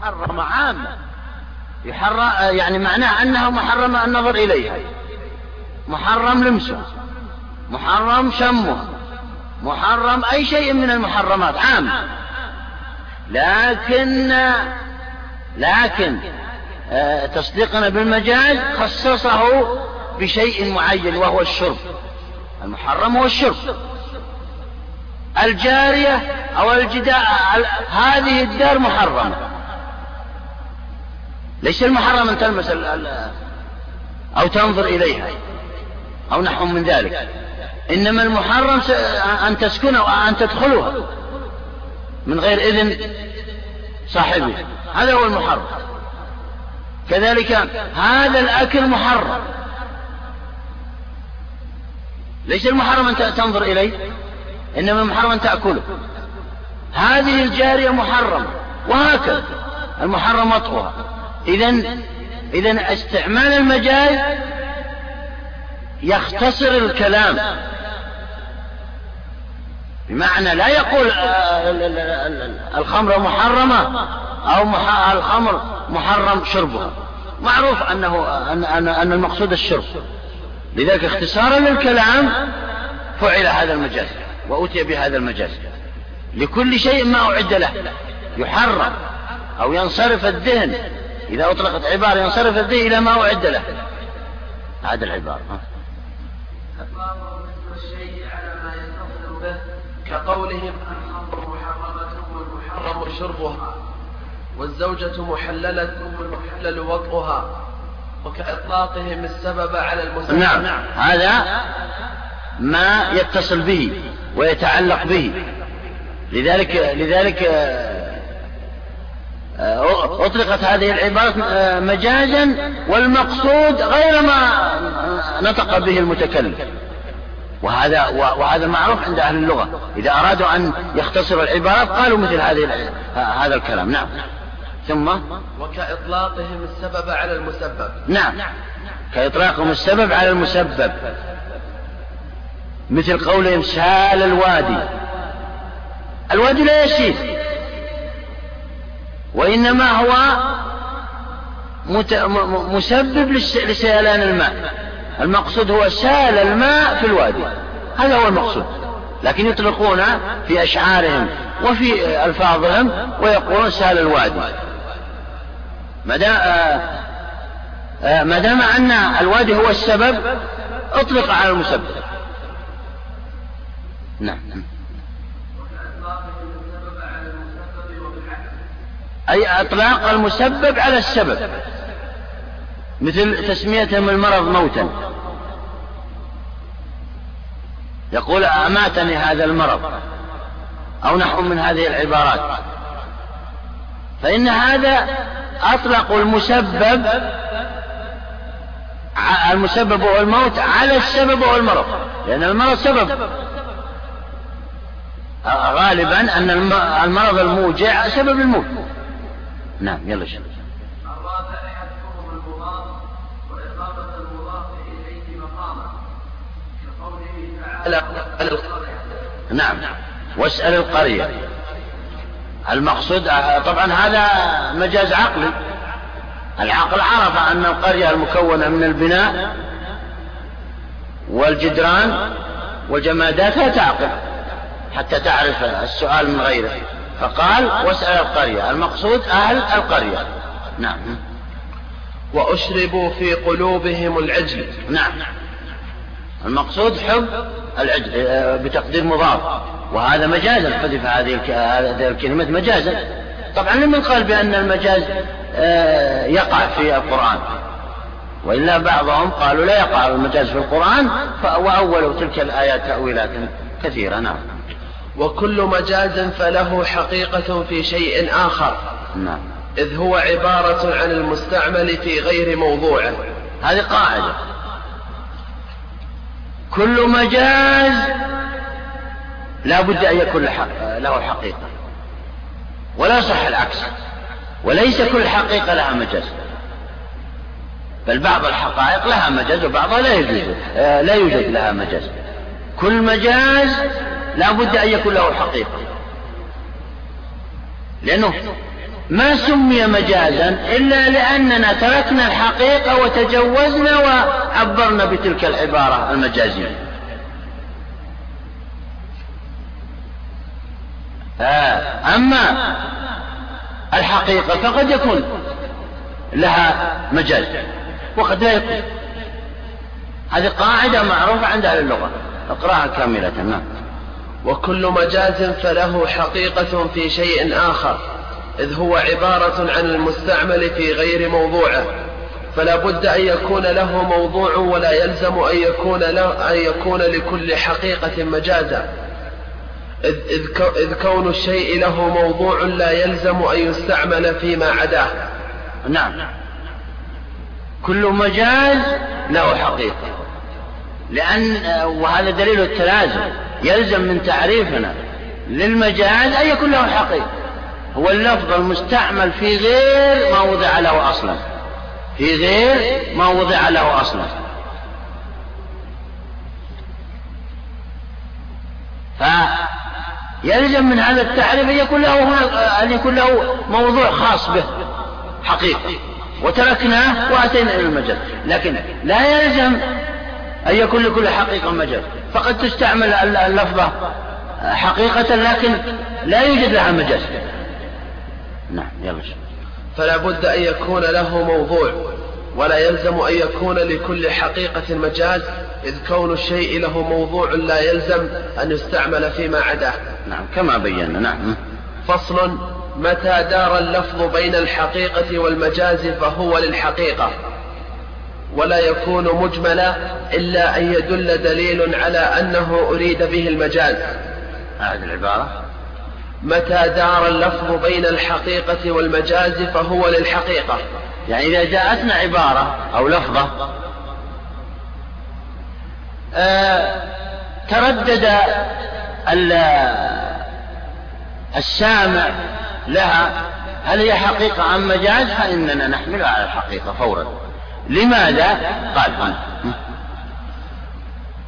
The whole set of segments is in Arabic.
محرمة عامة يحرم يعني معناه أنها محرمة النظر إليها. محرم لمسها محرم شمها محرم أي شيء من المحرمات عام. لكن لكن آه، تصديقنا بالمجاز خصصه بشيء معين وهو الشرب. المحرم هو الشرب. الجارية أو الجداء هذه الدار محرمة. ليس المحرم أن تلمس أو تنظر إليها. أو نحو من ذلك. إنما المحرم أن تسكنها وأن تدخلها من غير إذن صاحبه هذا هو المحرم. كذلك هذا الأكل محرم. ليس المحرم أن تنظر إليه إنما المحرم أن تأكله. هذه الجارية محرمة. وهكذا. المحرم وطئها إذا إذا استعمال المجاز يختصر الكلام. بمعنى لا يقول الخمر محرمة أو الخمر محرم شربها معروف أنه أن, المقصود الشرب. لذلك اختصارا للكلام فعل هذا المجاز وأتي بهذا المجاز. لكل شيء ما أعد له. يحرم أو ينصرف الذهن. إذا أطلقت عبارة ينصرف الذهن إلى ما أعد له. هذا العبارة الشيء على ما يتصل به كقولهم الخمر محرمة والمحرم شربها والزوجة محللة والمحلل وطئها وكإطلاقهم السبب على المسبب نعم هذا ما يتصل به ويتعلق به. لذلك لذلك أطلقت هذه العبارة آه، مجازا والمقصود غير ما نطق به المتكلم. وهذا وهذا معروف عند أهل اللغة. إذا أرادوا أن يختصروا العبارات قالوا مثل هذه هذا الكلام. نعم. ثم؟ وكإطلاقهم السبب على المسبب. نعم. كإطلاقهم السبب على المسبب. مثل قولهم سال الوادي. الوادي لا يسيل وإنما هو مسبب لسيلان الماء. المقصود هو سال الماء في الوادي. هذا هو المقصود. لكن يطلقون في أشعارهم وفي ألفاظهم ويقولون سال الوادي. ما دام آه، آه، أن الوادي هو السبب أطلق على المسبب. نعم. أي إطلاق المسبب على السبب. مثل تسميتهم المرض موتا. يقول أماتني هذا المرض أو نحو من هذه العبارات. فإن هذا أطلقوا المسبب المسبب هو الموت على السبب هو المرض. لأن المرض سبب. غالبا أن المرض الموجع سبب الموت. نعم يلا شيخ. الرابع يحكمه المضاف وإضافة المضاف إليه مقاما. كقوله تعالى نعم. واسأل القرية. المقصود طبعا هذا مجاز عقلي العقل عرف أن القرية المكونة من البناء والجدران والجمادات لا تعقل حتى تعرف السؤال من غيره. فقال واسأل القرية. المقصود أهل القرية. نعم. وأشربوا في قلوبهم العجل. نعم. المقصود حب العجل آه، بتقدير مضاف. وهذا مجازا حذف هذه الكلمة مجازا. طبعا لمن قال بأن المجاز آه، يقع في القرآن. وإلا بعضهم قالوا لا يقع المجاز في القرآن وأولوا تلك الآيات تأويلات كثيرة. نعم. وكل مجاز فله حقيقة في شيء آخر. نعم. إذ هو عبارة عن المستعمل في غير موضوعه. هذه قاعدة. كل مجاز لا بد أن يكون له حقيقة. ولا صح العكس. وليس كل حقيقة لها مجاز. بل بعض الحقائق لها مجاز وبعضها لا يوجد لا يوجد لها مجاز. كل مجاز لا بد أن يكون له حقيقة. لأنه ما سمي مجازا إلا لأننا تركنا الحقيقة وتجوزنا وعبرنا بتلك العبارة المجازية. آه، أما الحقيقة فقد يكون لها مجاز. وقد لا يكون. هذه قاعدة معروفة عند أهل اللغة. اقرأها كاملة نعم وكل مجاز فله حقيقة في شيء آخر إذ هو عبارة عن المستعمل في غير موضوعه فلا بد أن يكون له موضوع ولا يلزم أن يكون, له أن يكون لكل حقيقة مجازا. إذ, إذ كون الشيء له موضوع لا يلزم أن يستعمل فيما عداه. نعم. كل مجاز له حقيقة. لأن وهذا دليل التلازم. يلزم من تعريفنا للمجاز أن يكون له حقيقة. هو اللفظ المستعمل في غير ما وضع له أصلا. في غير ما وضع له أصلا. فيلزم من هذا التعريف أن يكون له أن يكون له موضوع خاص به. حقيقة. وتركناه وأتينا إلى المجاز لكن لا يلزم أن يكون لكل حقيقة مجاز فقد تستعمل اللفظة حقيقة لكن لا يوجد لها مجاز نعم يلا. فلا بد أن يكون له موضوع ولا يلزم أن يكون لكل حقيقة مجاز إذ كون الشيء له موضوع لا يلزم أن يستعمل فيما عداه. نعم كما بينا. نعم. فصل متى دار اللفظ بين الحقيقة والمجاز فهو للحقيقة. ولا يكون مجملا إلا أن يدل دليل على أنه أريد به المجاز. هذه العبارة. متى دار اللفظ بين الحقيقة والمجاز فهو للحقيقة. يعني إذا جاءتنا عبارة أو لفظة آه تردد السامع لها هل هي حقيقة أم مجاز؟ فإننا نحملها على الحقيقة فورا. لماذا؟ قال هنا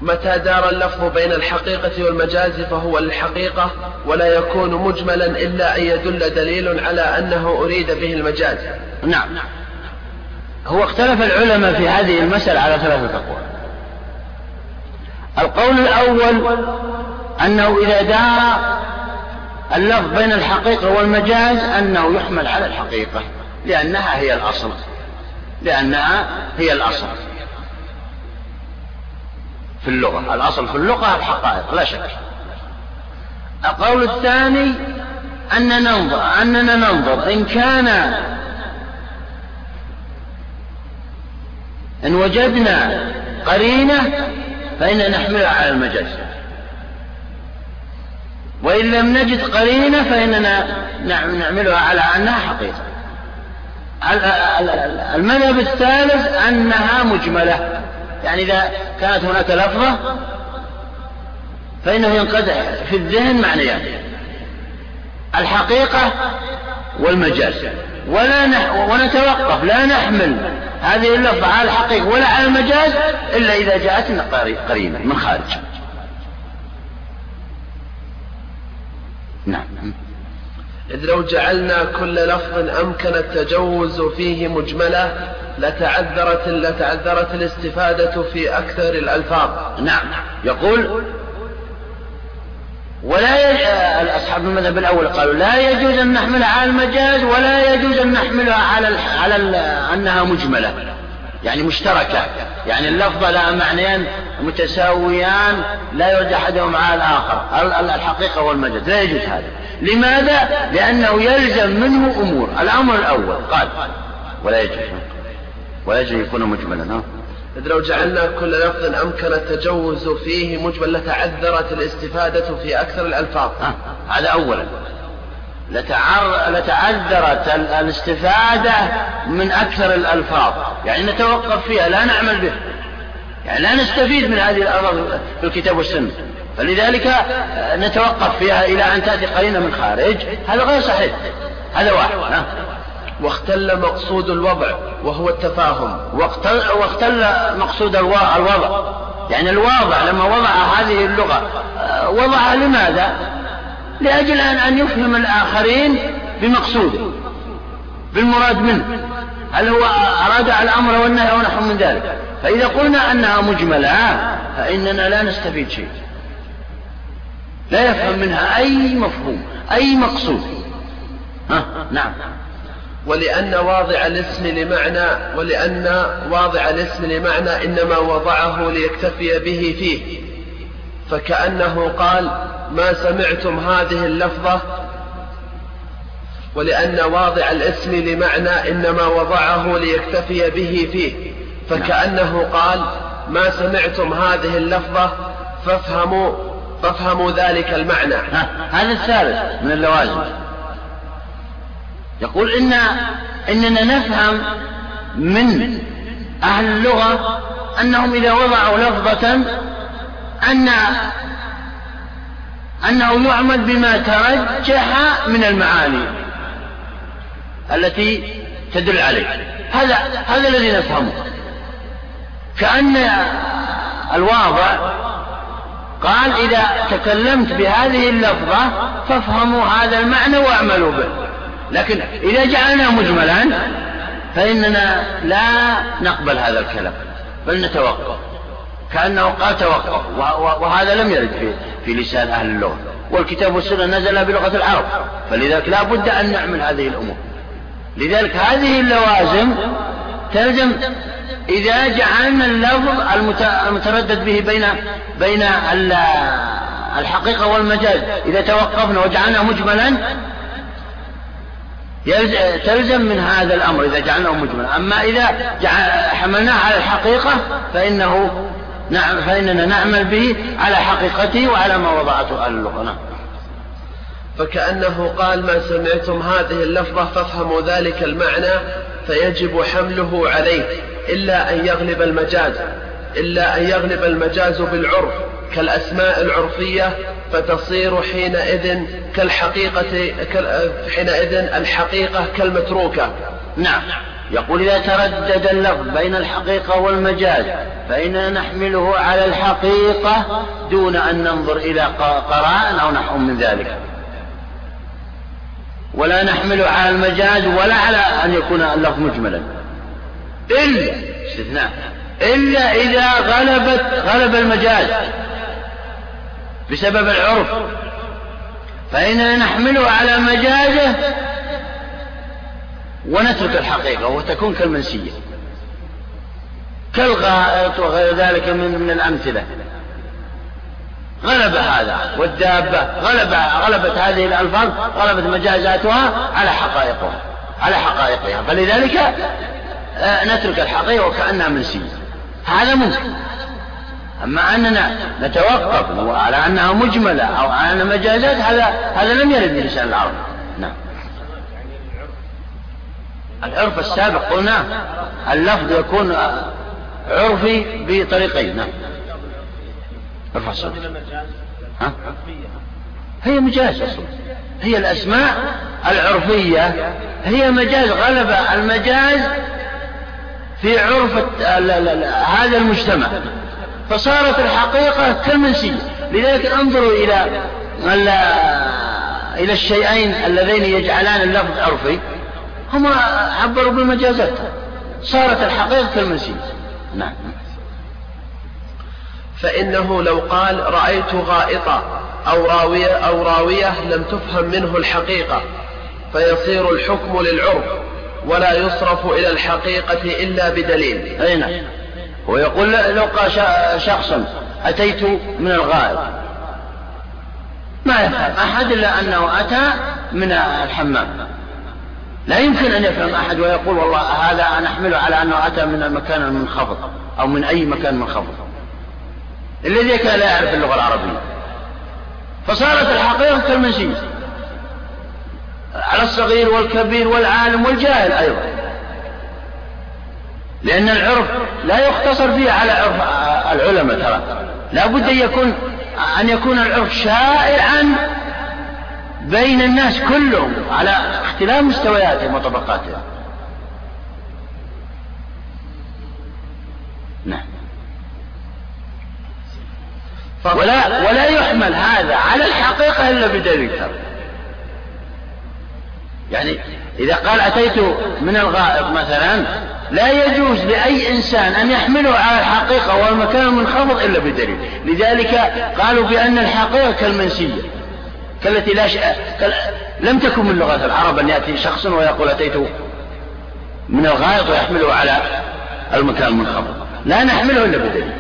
متى دار اللفظ بين الحقيقة والمجاز فهو للحقيقة ولا يكون مجملا إلا أن يدل دليل على أنه أريد به المجاز. نعم. هو اختلف العلماء في هذه المسألة على ثلاثة أقوال. القول الأول أنه إذا دار اللفظ بين الحقيقة والمجاز أنه يحمل على الحقيقة لأنها هي الأصل. لأنها هي الأصل في اللغة. الأصل في اللغة الحقائق لا شك. القول الثاني أننا ننظر أننا ننظر. إن كان إن وجدنا قرينة فإننا نحملها على المجاز. وإن لم نجد قرينة فإننا نعملها على أنها حقيقة. المذهب الثالث أنها مجملة. يعني إذا كانت هناك لفظة فإنه ينقدح في الذهن معنيان الحقيقة والمجاز. ولا نح... ونتوقف. لا نحمل هذه اللفظة على الحقيقة ولا على المجاز إلا إذا جاءتنا قرينة من خارج. نعم. إذ لو جعلنا كل لفظ أمكن التجوز فيه مجملا لتعذرت لتعذرت الاستفادة في أكثر الألفاظ. نعم. يقول ولا يج... أصحاب المذهب الأول قالوا لا يجوز أن نحملها على المجاز ولا يجوز أن نحملها على ال... على ال... أنها مجملة. يعني مشتركة. يعني اللفظة لها معنيان متساويان لا يرجع أحدهما على الآخر. الحقيقة والمجاز. لا يجوز هذا. لماذا؟ لأنه يلزم منه أمور. الأمر الأول قال ولا يجوز. ولا يجوز يكون مجملا إذ لو جعلنا كل لفظ أمكن التجوز فيه مجمل لتعذرت الاستفادة في أكثر الألفاظ. هذا أولا. لتعر... لتعذرت الاستفادة من أكثر الألفاظ. يعني نتوقف فيها لا نعمل به يعني لا نستفيد من هذه الألفاظ في الكتاب والسنة. فلذلك نتوقف فيها إلى أن تأتي قرينة من خارج. هذا غير صحيح. هذا واحد نعم. واختل مقصود الوضع وهو التفاهم. واختل, واختل مقصود الوضع. يعني الواضع لما وضع هذه اللغة وضعها لماذا؟ لأجل أن, أن يفهم الآخرين بمقصوده بالمراد منه. هل هو أراد الأمر والنهي أو نحو من ذلك؟ فإذا قلنا أنها مجملة فإننا لا نستفيد شيء. لا يفهم منها أي مفهوم أي مقصود. ها؟ نعم. ولأن واضع الاسم لمعنى ولأن واضع الاسم لمعنى إنما وضعه ليكتفي به فيه. فكأنه قال ما سمعتم هذه اللفظة؟ ولأن واضع الاسم لمعنى إنما وضعه ليكتفي به فيه. فكأنه قال ما سمعتم هذه اللفظة؟ فافهموا فافهموا ذلك المعنى. هذا الثالث من اللوازم. يقول إن إننا نفهم من أهل اللغة أنهم إذا وضعوا لفظة أن أنه يعمل بما ترجح من المعاني التي تدل عليه. هذا هذا الذي نفهمه. كأن الواضع قال إذا تكلمت بهذه اللفظة فافهموا هذا المعنى واعملوا به. لكن إذا جعلناه مجملا فإننا لا نقبل هذا الكلام بل نتوقف. كأنه قال توقف وهذا لم يرد في, في لسان أهل اللغة. والكتاب والسنة نزل بلغة العرب فلذلك لا بد أن نعمل هذه الأمور. لذلك هذه اللوازم تلزم إذا جعلنا اللفظ المتردد به بين بين الحقيقة والمجاز. إذا توقفنا وجعلناه مجملا تلزم من هذا الأمر إذا جعلناه مجملا. أما إذا حملناه على الحقيقة فإنه نعم فإننا نعمل به على حقيقته وعلى ما وضعته أهل اللغة. نعم. فكأنه قال ما سمعتم هذه اللفظة فافهموا ذلك المعنى فيجب حمله عليه. إلا أن يغلب المجاز إلا أن يغلب المجاز بالعرف كالأسماء العرفية فتصير حينئذ كالحقيقة حينئذ الحقيقة كالمتروكة. نعم. يقول إذا تردد اللفظ بين الحقيقة والمجاز فإننا نحمله على الحقيقة دون أن ننظر إلى قرائن أو نحو من ذلك. ولا نحمله على المجاز ولا على أن يكون اللفظ مجملا. إلا استثناء إلا إذا غلبت غلب المجاز بسبب العرف. فإننا نحمله على مجازه ونترك الحقيقة وتكون كالمنسية. كالغائط وغير ذلك من من الأمثلة. غلب هذا والدابة غلب غلبت هذه الألفاظ غلبت مجازاتها على حقائقها على حقائقها. فلذلك نترك الحقيقة وكأنها منسية. هذا ممكن أما أننا نتوقف على أنها مجملة أو على أنها مجازات هذا هذا لم يرد في لسان العرب. نعم. العرف السابق قلنا اللفظ يكون عرفي بطريقين. نعم. ها؟ هي مجاز أصلا. هي الأسماء العرفية. هي مجاز غلب المجاز في عرف هذا المجتمع. فصارت الحقيقة كالمنسية لذلك انظروا إلى إلى الشيئين اللذين يجعلان اللفظ عرفي. هما عبروا بالمجازات صارت الحقيقة كالمنسية نعم. فإنه لو قال رأيت غائطا أو راوية أو راوية لم تفهم منه الحقيقة فيصير الحكم للعرف. ولا يصرف إلى الحقيقة إلا بدليل. أي نعم. ويقول لو قال شخص أتيت من الغائط ما يفهم. أحد إلا أنه أتى من الحمام. لا يمكن أن يفهم أحد ويقول والله هذا نحمله على أنه أتى من المكان المنخفض أو من أي مكان منخفض. الذي كان لا يعرف اللغة العربية. فصارت الحقيقة كالمنسية على الصغير والكبير والعالم والجاهل أيضا. لأن العرف لا يقتصر فيه على عرف العلماء ترى. لا بد أن يكون أن يكون العرف شائعا بين الناس كلهم على اختلاف مستوياتهم وطبقاتهم. نعم. ولا ولا يحمل هذا على الحقيقة إلا بدليل يعني إذا قال أتيت من الغائط مثلا لا يجوز لأي إنسان أن يحمله على الحقيقة والمكان المنخفض إلا بدليل. لذلك قالوا بأن الحقيقة كالمنسية كالتي لا شيء. لم تكن من لغة العرب أن يأتي شخص ويقول أتيت من الغائط ويحمله على المكان المنخفض. لا نحمله إلا بدليل.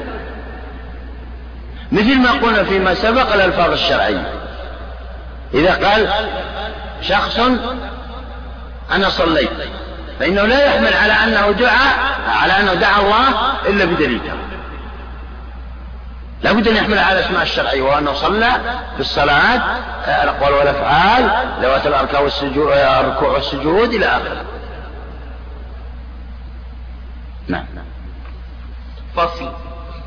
مثل ما قلنا فيما سبق الألفاظ الشرعية. إذا قال شخص أنا صليت. فإنه لا يحمل على أنه دعا على أنه دعا الله إلا بدليل. لا بد أن يحمل على الأسماء الشرعية وأنه صلى في الصلاة الأقوال والأفعال ذوات الأركان والسجود الركوع والسجود إلى آخره. نعم. فصل.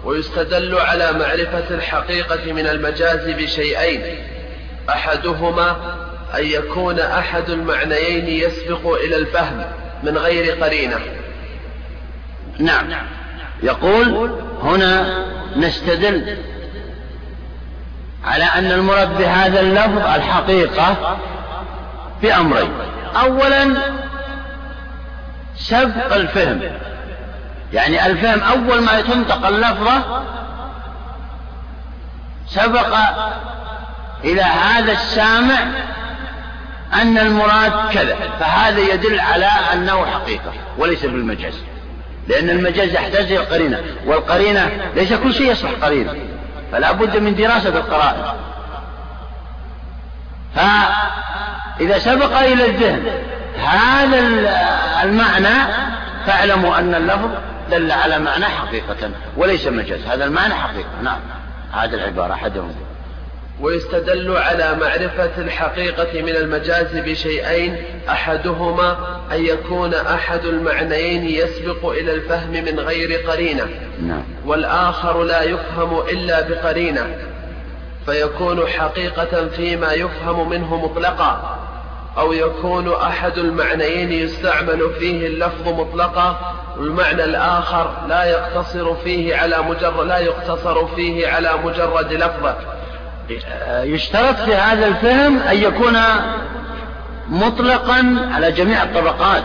ويستدل على معرفة الحقيقة من المجاز بشيئين. أحدهما أن يكون أحد المعنيين يسبق إلى الفهم من غير قرينة. نعم. يقول هنا نستدل على أن المراد بهذا اللفظ الحقيقة بأمرين. أولا سبق الفهم. يعني الفهم أول ما تنطق اللفظة سبق إلى هذا السامع أن المراد كذا فهذا يدل على أنه حقيقة وليس بالمجاز. لأن المجاز يحتاج إلى القرينة والقرينة ليس كل شيء يصلح قرينة فلا بد من دراسة القرائن. فإذا سبق إلى الذهن هذا المعنى فاعلموا أن اللفظ دل على معنى حقيقة وليس مجاز. هذا المعنى حقيقة. نعم. هذه العبارة أحدهم. ويستدل على معرفة الحقيقة من المجاز بشيئين أحدهما أن يكون أحد المعنيين يسبق إلى الفهم من غير قرينة نعم. والآخر لا يفهم إلا بقرينة فيكون حقيقة فيما يفهم منه مطلقا أو يكون أحد المعنيين يستعمل فيه اللفظ مطلقا والمعنى الآخر لا يقتصر فيه على مجرد لا يقتصر فيه على مجرد لفظة يشترط في هذا الفهم أن يكون مطلقا على جميع الطبقات.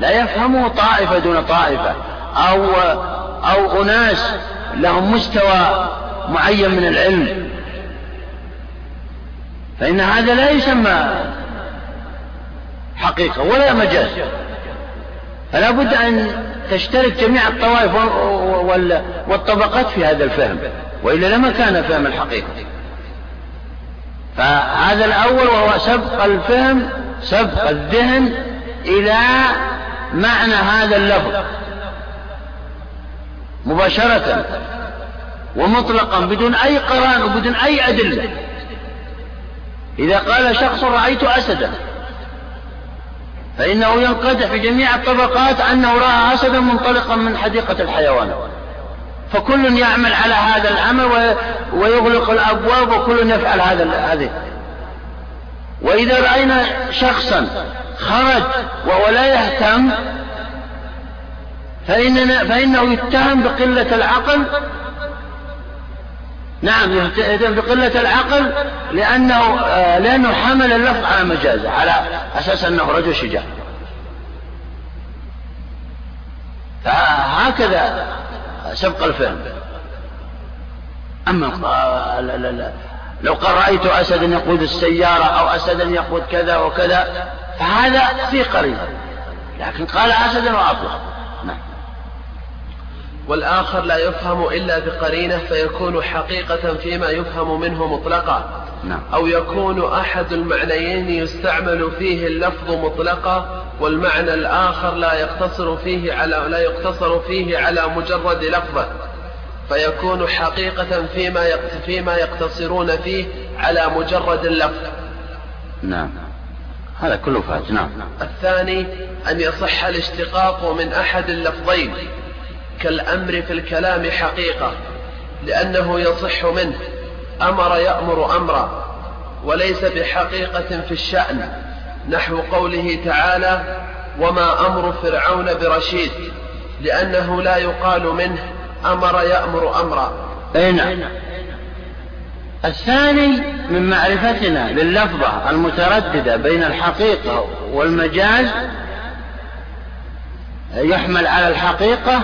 لا يفهمه طائفة دون طائفة أو أو أناس لهم مستوى معين من العلم. فإن هذا لا يسمى حقيقة ولا مجاز فلا بد أن تشترك جميع الطوائف والطبقات في هذا الفهم وإلا لما كان فهم الحقيقة. فهذا الأول وهو سبق الفهم سبق الذهن إلى معنى هذا اللفظ. مباشرة ومطلقا بدون أي قران وبدون أي أدلة. إذا قال شخص رأيت أسدا فإنه ينقدح في جميع الطبقات أنه رأى أسدا منطلقا من حديقة الحيوان. فكل يعمل على هذا العمل ويغلق الأبواب وكل يفعل هذا هذه. وإذا رأينا شخصا خرج وهو لا يهتم فإننا فإنه يتهم بقلة العقل. نعم يتهم بقلة العقل لأنه آه لأنه حمل اللفظ على مجازه على أساس أنه رجل شجاع. فهكذا سبق الفهم أما لا لا لا. لو قال رأيت أسدا يقود السيارة أو أسدا يقود كذا وكذا فهذا في قريب. لكن قال أسدا وأطلق والآخر لا يفهم إلا بقرينة فيكون حقيقة فيما يفهم منه مطلقا نعم. أو يكون أحد المعنيين يستعمل فيه اللفظ مطلقا والمعنى الآخر لا يقتصر فيه على لا يقتصر فيه على مجرد لفظه فيكون حقيقة فيما فيما يقتصرون فيه على مجرد اللفظ. نعم. هذا كله فات نعم. الثاني أن يصح الاشتقاق من أحد اللفظين كالأمر في الكلام حقيقة لأنه يصح منه أمر يأمر أمرا وليس بحقيقة في الشأن نحو قوله تعالى وما أمر فرعون برشيد لأنه لا يقال منه أمر يأمر أمرا أي نعم. الثاني من معرفتنا لللفظة المترددة بين الحقيقة والمجاز يحمل على الحقيقة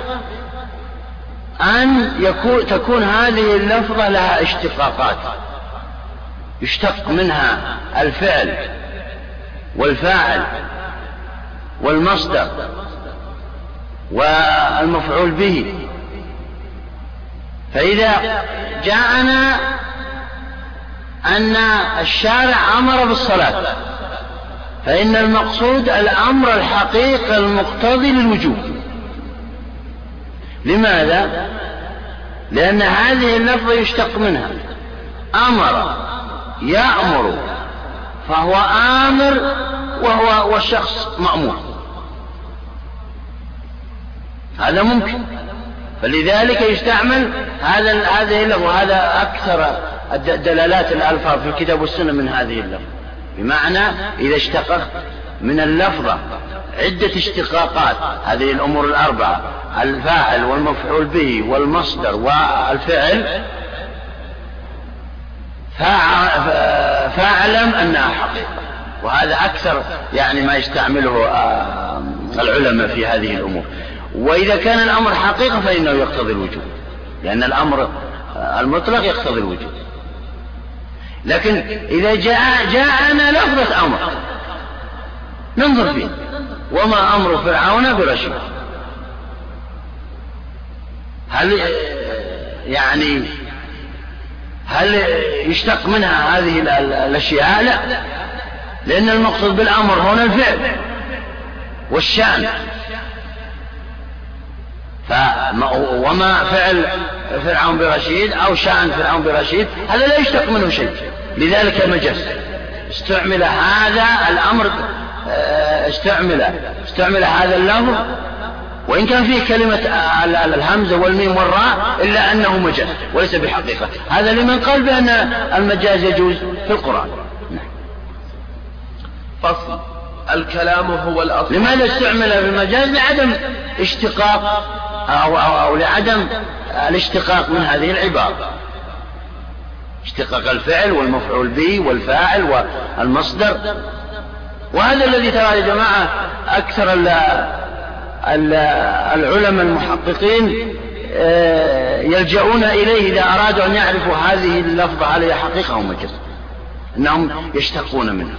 أن يكون تكون هذه اللفظة لها اشتقاقات يشتق منها الفعل والفاعل والمصدر والمفعول به. فإذا جاءنا أن الشارع أمر بالصلاة. فإن المقصود الأمر الحقيقي المقتضي للوجوب. لماذا؟ لأن هذه اللفظة يشتق منها. أمر يأمر فهو آمر وهو والشخص مأمور. هذا ممكن. فلذلك يستعمل هذا هذه اللفظة وهذا أكثر دلالات الألفاظ في الكتاب والسنة من هذه اللفظة بمعنى إذا اشتققت من اللفظة عدة اشتقاقات هذه الأمور الأربعة الفاعل والمفعول به والمصدر والفعل فاعلم أنها حقيقة. وهذا أكثر يعني ما يستعمله آه، العلماء في هذه الأمور. وإذا كان الأمر حقيقة فإنه يقتضي الوجوب لأن الأمر المطلق يقتضي الوجوب لكن إذا جاء جاءنا لفظة أمر. ننظر فيه. وما أمر فرعون برشيد هل يعني هل يشتق منها هذه الأشياء؟ لا. لأن المقصود بالأمر هنا الفعل والشأن. وما فعل فرعون برشيد أو شأن فرعون برشيد هذا لا يشتق منه شيء. لذلك المجاز استعمل هذا الأمر آه، استعمل استعمل هذا اللفظ وإن كان فيه كلمة الهمزة والميم والراء إلا أنه مجاز وليس بحقيقة. هذا لمن قال بأن المجاز يجوز في القرآن. نعم. فصل. الكلام هو الأصل. لماذا استعمل في المجاز؟ لعدم اشتقاق أو, أو, أو لعدم الاشتقاق من هذه العبارة. اشتقاق الفعل والمفعول به والفاعل والمصدر. وهذا الذي ترى يا جماعة أكثر العلماء المحققين آه، يلجؤون إليه إذا أرادوا أن يعرفوا هذه اللفظة هي حقيقة أو مجاز أنهم يشتقون منها.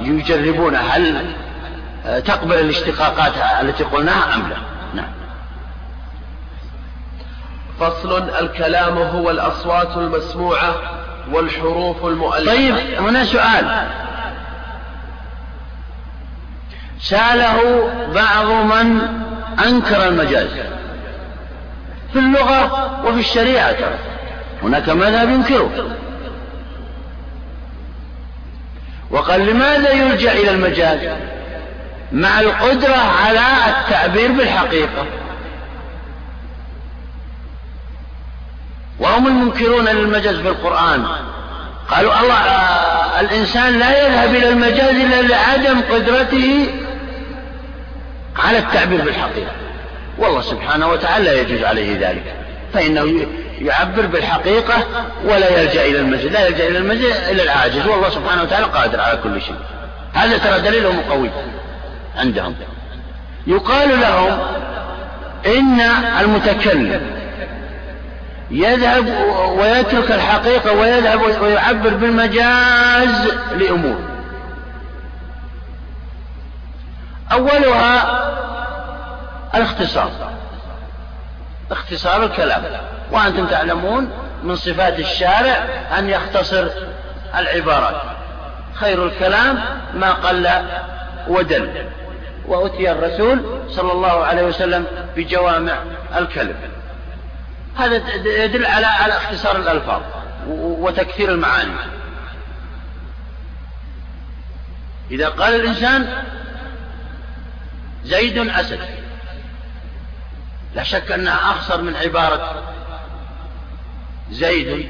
ويجربون هل تقبل الاشتقاقات التي قلناها أم لا؟ نعم. فصل الكلام هو الأصوات المسموعة والحروف المؤلفة. طيب هنا سؤال. سأله بعض من أنكر المجاز. في اللغة وفي الشريعة ترى. هناك مذهب ينكره. وقال لماذا يلجأ إلى المجاز؟ مع القدرة على التعبير بالحقيقة. وهم المنكرون للمجاز في القرآن قالوا الله آه الإنسان لا يذهب إلى المجاز إلا لعدم قدرته على التعبير بالحقيقة. والله سبحانه وتعالى لا يجوز عليه ذلك. فإنه يعبر بالحقيقة ولا يلجأ إلى المجاز. لا يلجأ إلى المجاز إلا العاجز. والله سبحانه وتعالى قادر على كل شيء. هذا ترى دليلهم قوي. عندهم. يقال لهم إن المتكلم يذهب ويترك الحقيقة ويذهب ويعبر بالمجاز لأمور. أولها الاختصار. اختصار الكلام. وأنتم تعلمون من صفات الشارع أن يختصر العبارات. خير الكلام ما قل ودل. وأتي الرسول صلى الله عليه وسلم بجوامع الكلم هذا يدل على على اختصار الألفاظ وتكثير المعاني. إذا قال الإنسان زيد أسد لا شك أنها أخصر من عبارة زيد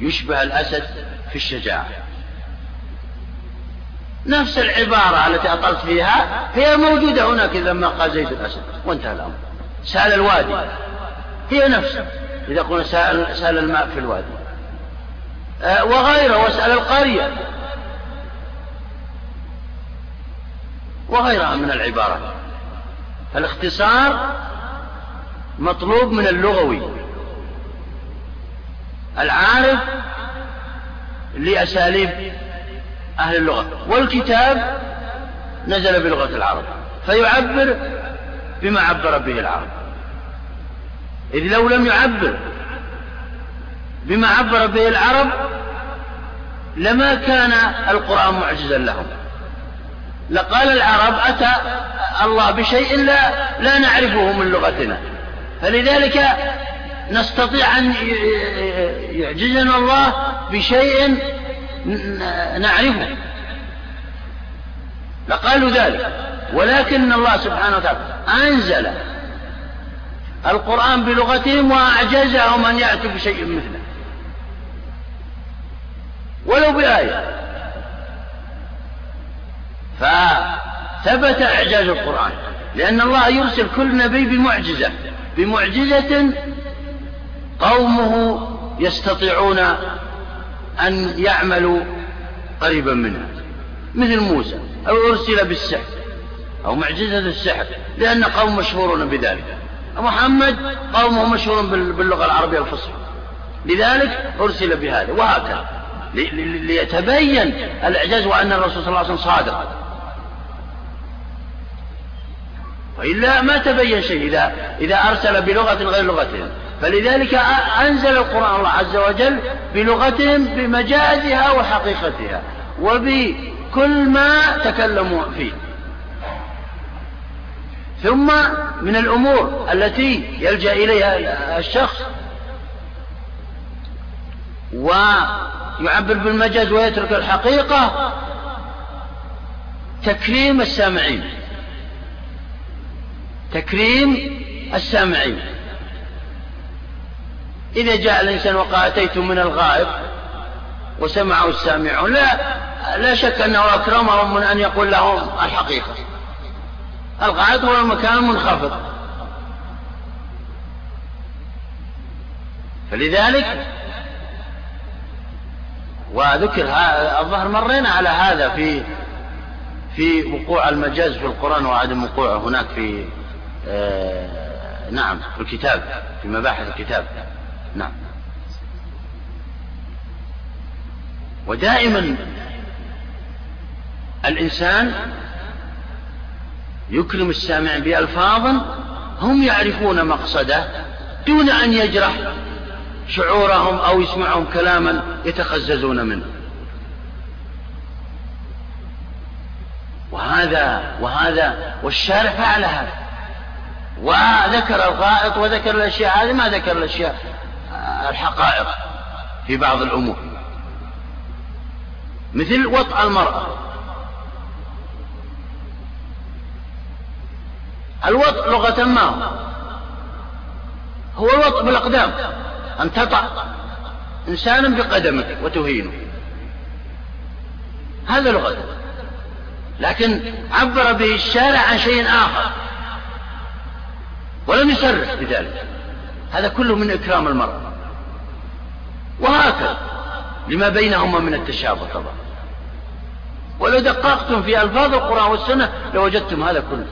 يشبه الأسد في الشجاعة. نفس العبارة التي أطلت فيها هي موجودة هناك لما قال زيد الأسد وانتهى الأمر. سأل الوادي. هي نفسها إذا قلنا سال, سأل الماء في الوادي. أه وغيره واسأل القرية. وغيرها من العبارات. فالاختصار مطلوب من اللغوي. العارف لأساليب أهل اللغة. والكتاب نزل بلغة العرب فيعبر بما عبر به العرب. إذ لو لم يعبر بما عبر به العرب لما كان القرآن معجزا لهم. لقال العرب أتى الله بشيء لا لا نعرفه من لغتنا. فلذلك نستطيع أن يعجزنا الله بشيء نعرفه. لقالوا ذلك. ولكن الله سبحانه وتعالى أنزل القرآن بلغتهم وأعجزهم أن يأتوا بشيء مثله. ولو بآية. فثبت إعجاز القرآن. لأن الله يرسل كل نبي بمعجزة. بمعجزة قومه يستطيعون أن يعملوا قريبا منها مثل موسى أو أرسل بالسحر أو معجزة السحر لأن قوم مشهورون بذلك. محمد قومه مشهور باللغة العربية الفصحى. لذلك أرسل بهذا وهكذا ليتبين الإعجاز وأن الرسول صلى الله عليه وسلم صادق. وإلا ما تبين شيء إذا إذا أرسل بلغة غير لغتهم. فلذلك أنزل القرآن الله عز وجل بلغتهم بمجازها وحقيقتها وبكل ما تكلموا فيه. ثم من الأمور التي يلجأ إليها الشخص ويعبر بالمجاز ويترك الحقيقة تكريم السامعين. تكريم السامعين إذا جاء الإنسان وقال أتيت من الغائب وسمعه السامعون لا لا شك أنه أكرمهم من أن يقول لهم الحقيقة. الغائط هو المكان المنخفض. فلذلك وذكر الظهر مرينا على هذا في في وقوع المجاز في القرآن وعدم وقوعه هناك في آه نعم في الكتاب في مباحث الكتاب. نعم. ودائما الإنسان يكرم السامع بألفاظ هم يعرفون مقصده دون أن يجرح شعورهم أو يسمعهم كلاما يتخززون منه. وهذا وهذا والشارع فعل هذا. وذكر الغائط وذكر الأشياء هذه ما ذكر الأشياء الحقائق في بعض الأمور مثل وطأ المرأة. الوطء لغة ما؟ هو هو الوطء بالأقدام أن تطع إنسانا بقدمك وتهينه. هذا لغة. لكن عبر به الشارع عن شيء آخر. ولم يصرح بذلك. هذا كله من إكرام المرأة وهكذا لما بينهما من التشابه طبعا. ولو دققتم في ألفاظ القرآن والسنة لوجدتم هذا كله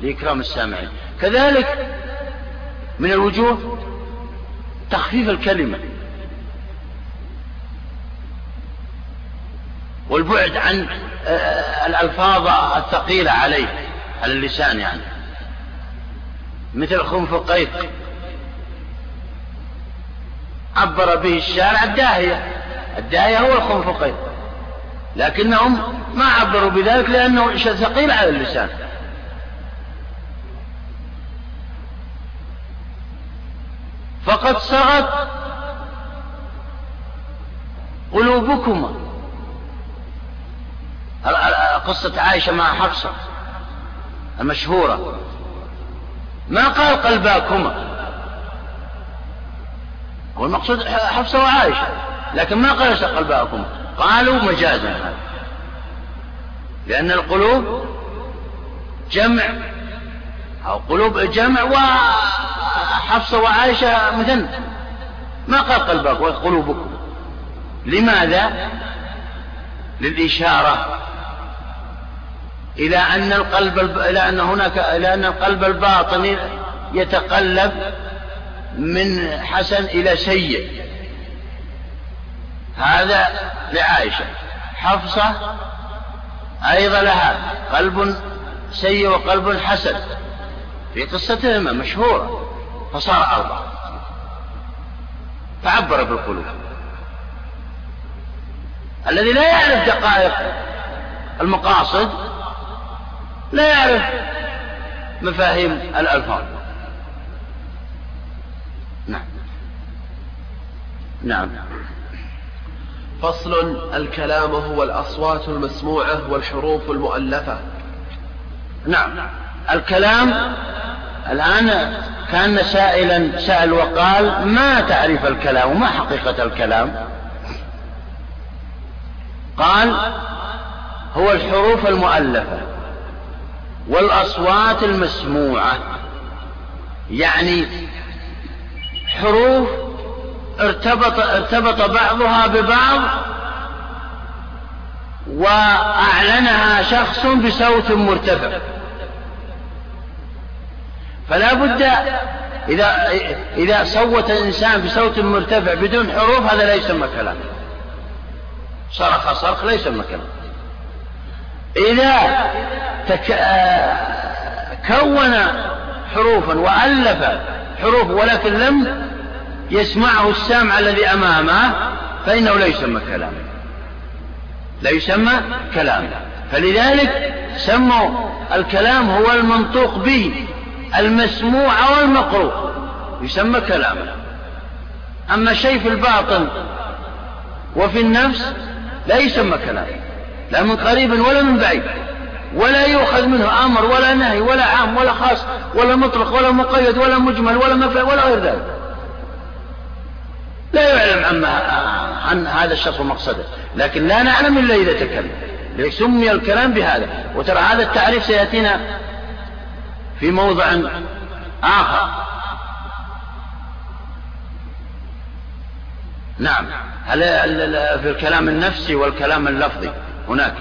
لإكرام السامعين. كذلك من الوجوه تخفيف الكلمة والبعد عن آه، الألفاظ الثقيلة عليه على اللسان يعني. مثل خنفقيق عبر به الشارع الداهية. الداهية هو الخنفقيق لكنهم ما عبروا بذلك لأنه ثقيل على اللسان. فقد صغت قلوبكما. قصة عائشة مع حفصة المشهورة. ما قال قلباكما؟ هو المقصود حفصة وعائشة لكن ما قال قلباكما. قالوا مجازا هذا. لأن القلوب جمع أو قلوب جمع وحفصة وعائشة مثل. ما قال قلبك وقلوبكم لماذا؟ للإشارة. إلى أن القلب إلى أن هناك إلى أن القلب الباطني يتقلب من حسن إلى سيء. هذا لعائشة. حفصة أيضا لها قلب سيء وقلب حسن. في قصتهما مشهورة فصار أربعة. فعبر بالقلوب. الذي لا يعرف دقائق المقاصد لا يعرف مفاهيم الألفاظ. نعم. نعم. فصل الكلام هو الأصوات المسموعة والحروف المؤلفة. نعم. الكلام الآن كان سائلا سأل وقال ما تعريف الكلام وما حقيقة الكلام؟ قال هو الحروف المؤلفة. والأصوات المسموعة. يعني حروف ارتبط ارتبط بعضها ببعض وأعلنها شخص بصوت مرتفع. فلا بد إذا إذا صوت الإنسان بصوت مرتفع بدون حروف هذا لا يسمى كلام صرخ صرخ لا يسمى كلام إذا تك... كون حروفا وألف حروف ولكن لم يسمعه السامع الذي أمامه فإنه لا يسمى كلاما. لا يسمى كلاما. فلذلك سموا الكلام هو المنطوق به المسموع والمقروء يسمى كلاما. أما شيء في الباطن وفي النفس لا يسمى كلام لا من قريب ولا من بعيد. ولا يؤخذ منه أمر ولا نهي ولا عام ولا خاص ولا مطلق ولا مقيد ولا مجمل ولا مفعول ولا غير ذلك. لا يعلم عن, عن هذا الشخص مقصده لكن لا نعلم إلا إذا تكلم. سمي الكلام بهذا. وترى هذا التعريف سيأتينا في موضع آخر. نعم. في الكلام النفسي والكلام اللفظي؟ هناك.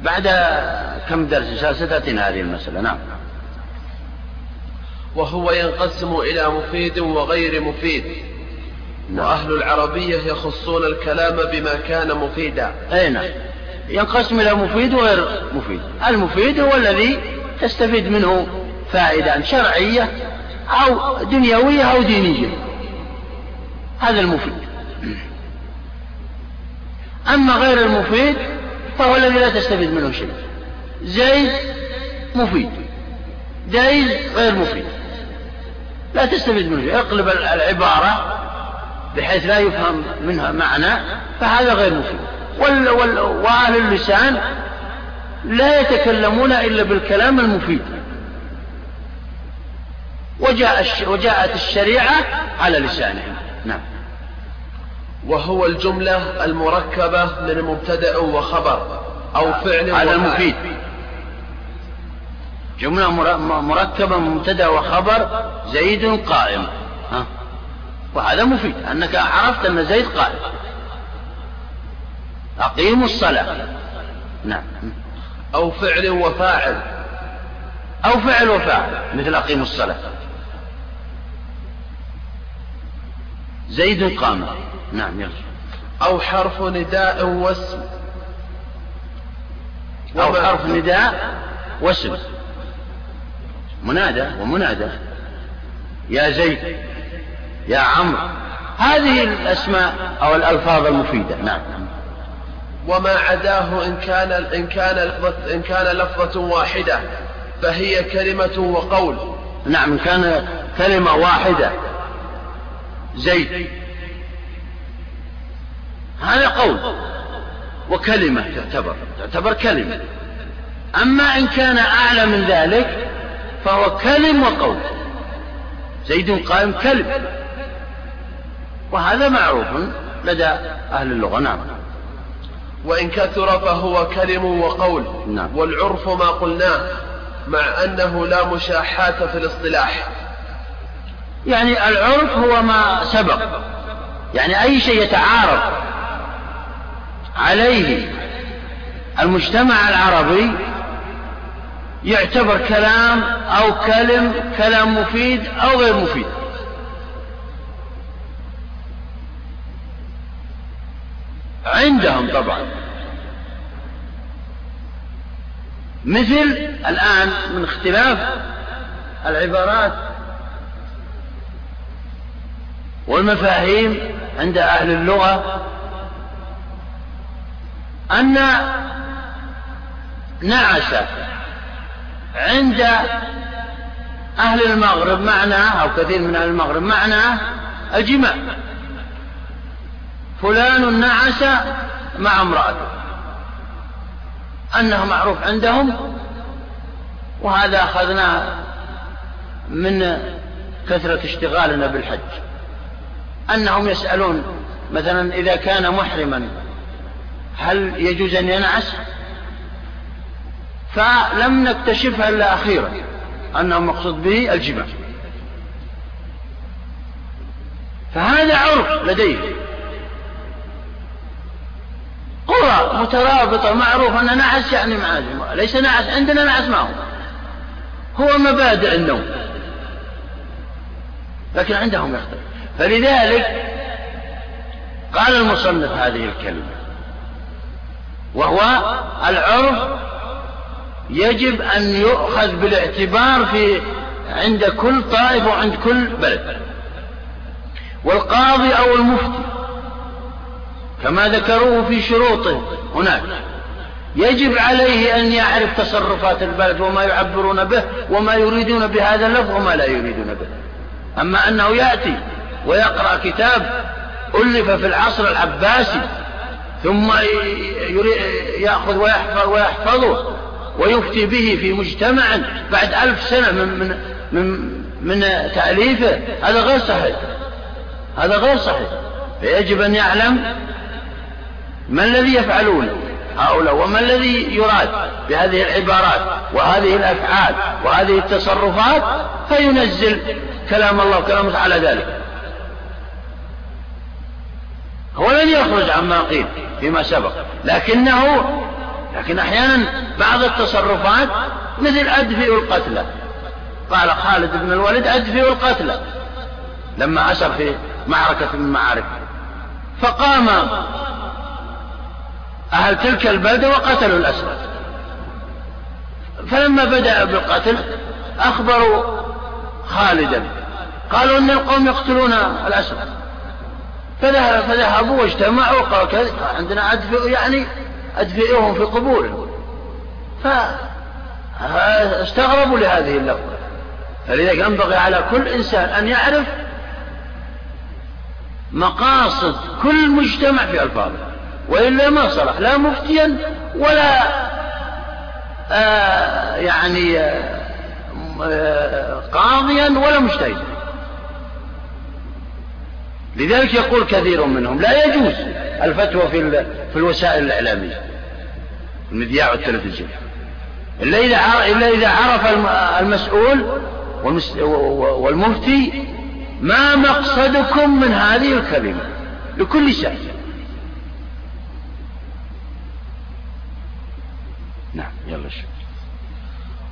بعد كم درس ستأتينا هذه المسألة نعم. وهو ينقسم إلى مفيد وغير مفيد. نعم. وأهل العربية يخصون الكلام بما كان مفيدا. أي نعم. ينقسم إلى مفيد وغير مفيد. المفيد هو الذي تستفيد منه فائدة شرعية أو دنيوية أو دينية. هذا المفيد. أما غير المفيد فهو الذي لا تستفيد منه شيء. زيد مفيد. جيد غير مفيد. لا تستفيد منه شيء. اقلب العبارة بحيث لا يفهم منها معنى فهذا غير مفيد. وال وال وأهل اللسان لا يتكلمون إلا بالكلام المفيد. وجاء وجاءت الشريعة على لسانهم. نعم. وهو الجملة المركبة من مبتدأ وخبر أو فعل على المفيد. جملة مركبة من مبتدأ وخبر زيد قائم. ها؟ وهذا مفيد أنك عرفت أن زيد قائم. أقيموا الصلاة. نعم. أو فعل وفاعل. أو فعل وفاعل مثل أقيموا الصلاة. زيد قام نعم يلا. أو حرف نداء واسم. أو حرف نداء واسم. منادى ومنادى. يا زيد يا عمرو. هذه الأسماء أو الألفاظ المفيدة. نعم. وما عداه إن كان إن كان لفظة إن كان لفظة واحدة فهي كلمة وقول. نعم إن كان كلمة واحدة. زيد. هذا قول وكلمة تعتبر تعتبر كلمة. أما إن كان أعلى من ذلك فهو كلم وقول. زيد قائم كلم. وهذا معروف لدى أهل اللغة نعم. وإن كثر فهو كلم وقول. نعم. والعرف ما قلناه مع أنه لا مشاحات في الاصطلاح. يعني العرف هو ما سبق. يعني أي شيء يتعارض عليه. المجتمع العربي يعتبر كلام أو كلم كلام مفيد أو غير مفيد. عندهم طبعا. مثل الآن من اختلاف العبارات والمفاهيم عند أهل اللغة أن نعس عند أهل المغرب معناه أو كثير من أهل المغرب معناه الجماع. فلان نعس مع امرأته. أنه معروف عندهم وهذا أخذناه من كثرة اشتغالنا بالحج. أنهم يسألون مثلا إذا كان محرما هل يجوز أن ينعس؟ فلم نكتشفها إلا أخيرا أنه مقصود به الجماع فهذا عرف لديه. قرى مترابطة معروف أن نعس يعني معازم ليس نعس عندنا نعس ما هو هو مبادئ النوم. لكن عندهم يختلف. فلذلك قال المصنف هذه الكلمة. وهو العرف يجب أن يؤخذ بالاعتبار في عند كل طائف وعند كل بلد. والقاضي أو المفتي كما ذكروه في شروطه هناك يجب عليه أن يعرف تصرفات البلد وما يعبرون به وما يريدون بهذا اللفظ وما لا يريدون به. أما أنه يأتي ويقرأ كتاب ألف في العصر العباسي ثم يأخذ ويحفظ ويحفظه ويفتي به في مجتمع بعد ألف سنة من, من, من, من تأليفه. هذا غير صحيح. هذا غير صحيح. فيجب أن يعلم ما الذي يفعلون هؤلاء وما الذي يراد بهذه العبارات وهذه الأفعال وهذه التصرفات فينزل كلام الله وكلام على ذلك. هو لن يخرج عما قيل فيما سبق. لكنه لكن أحيانا بعض التصرفات مثل أدفئ القتلى. قال خالد بن الوليد أدفئ القتلى. لما أسر في معركة من المعارك فقام أهل تلك البلدة وقتلوا الأسرى. فلما بدأ بالقتل أخبروا خالدا. قالوا إن القوم يقتلون الأسرى. فذهبوا واجتمعوا قالوا عندنا أدفئ يعني أدفئهم في قبورهم فاستغربوا لهذه اللفظة. فلذلك ينبغي على كل إنسان أن يعرف مقاصد كل مجتمع في ألفاظه. وإلا ما صلح لا مفتيا ولا آه يعني آه قاضيا ولا مجتهدا. لذلك يقول كثير منهم لا يجوز الفتوى في في الوسائل الإعلامية المذياع والتلفزيون. إلا إذا إلا إذا عرف المسؤول والمفتي ما مقصدكم من هذه الكلمة لكل شيء. نعم يلا شوف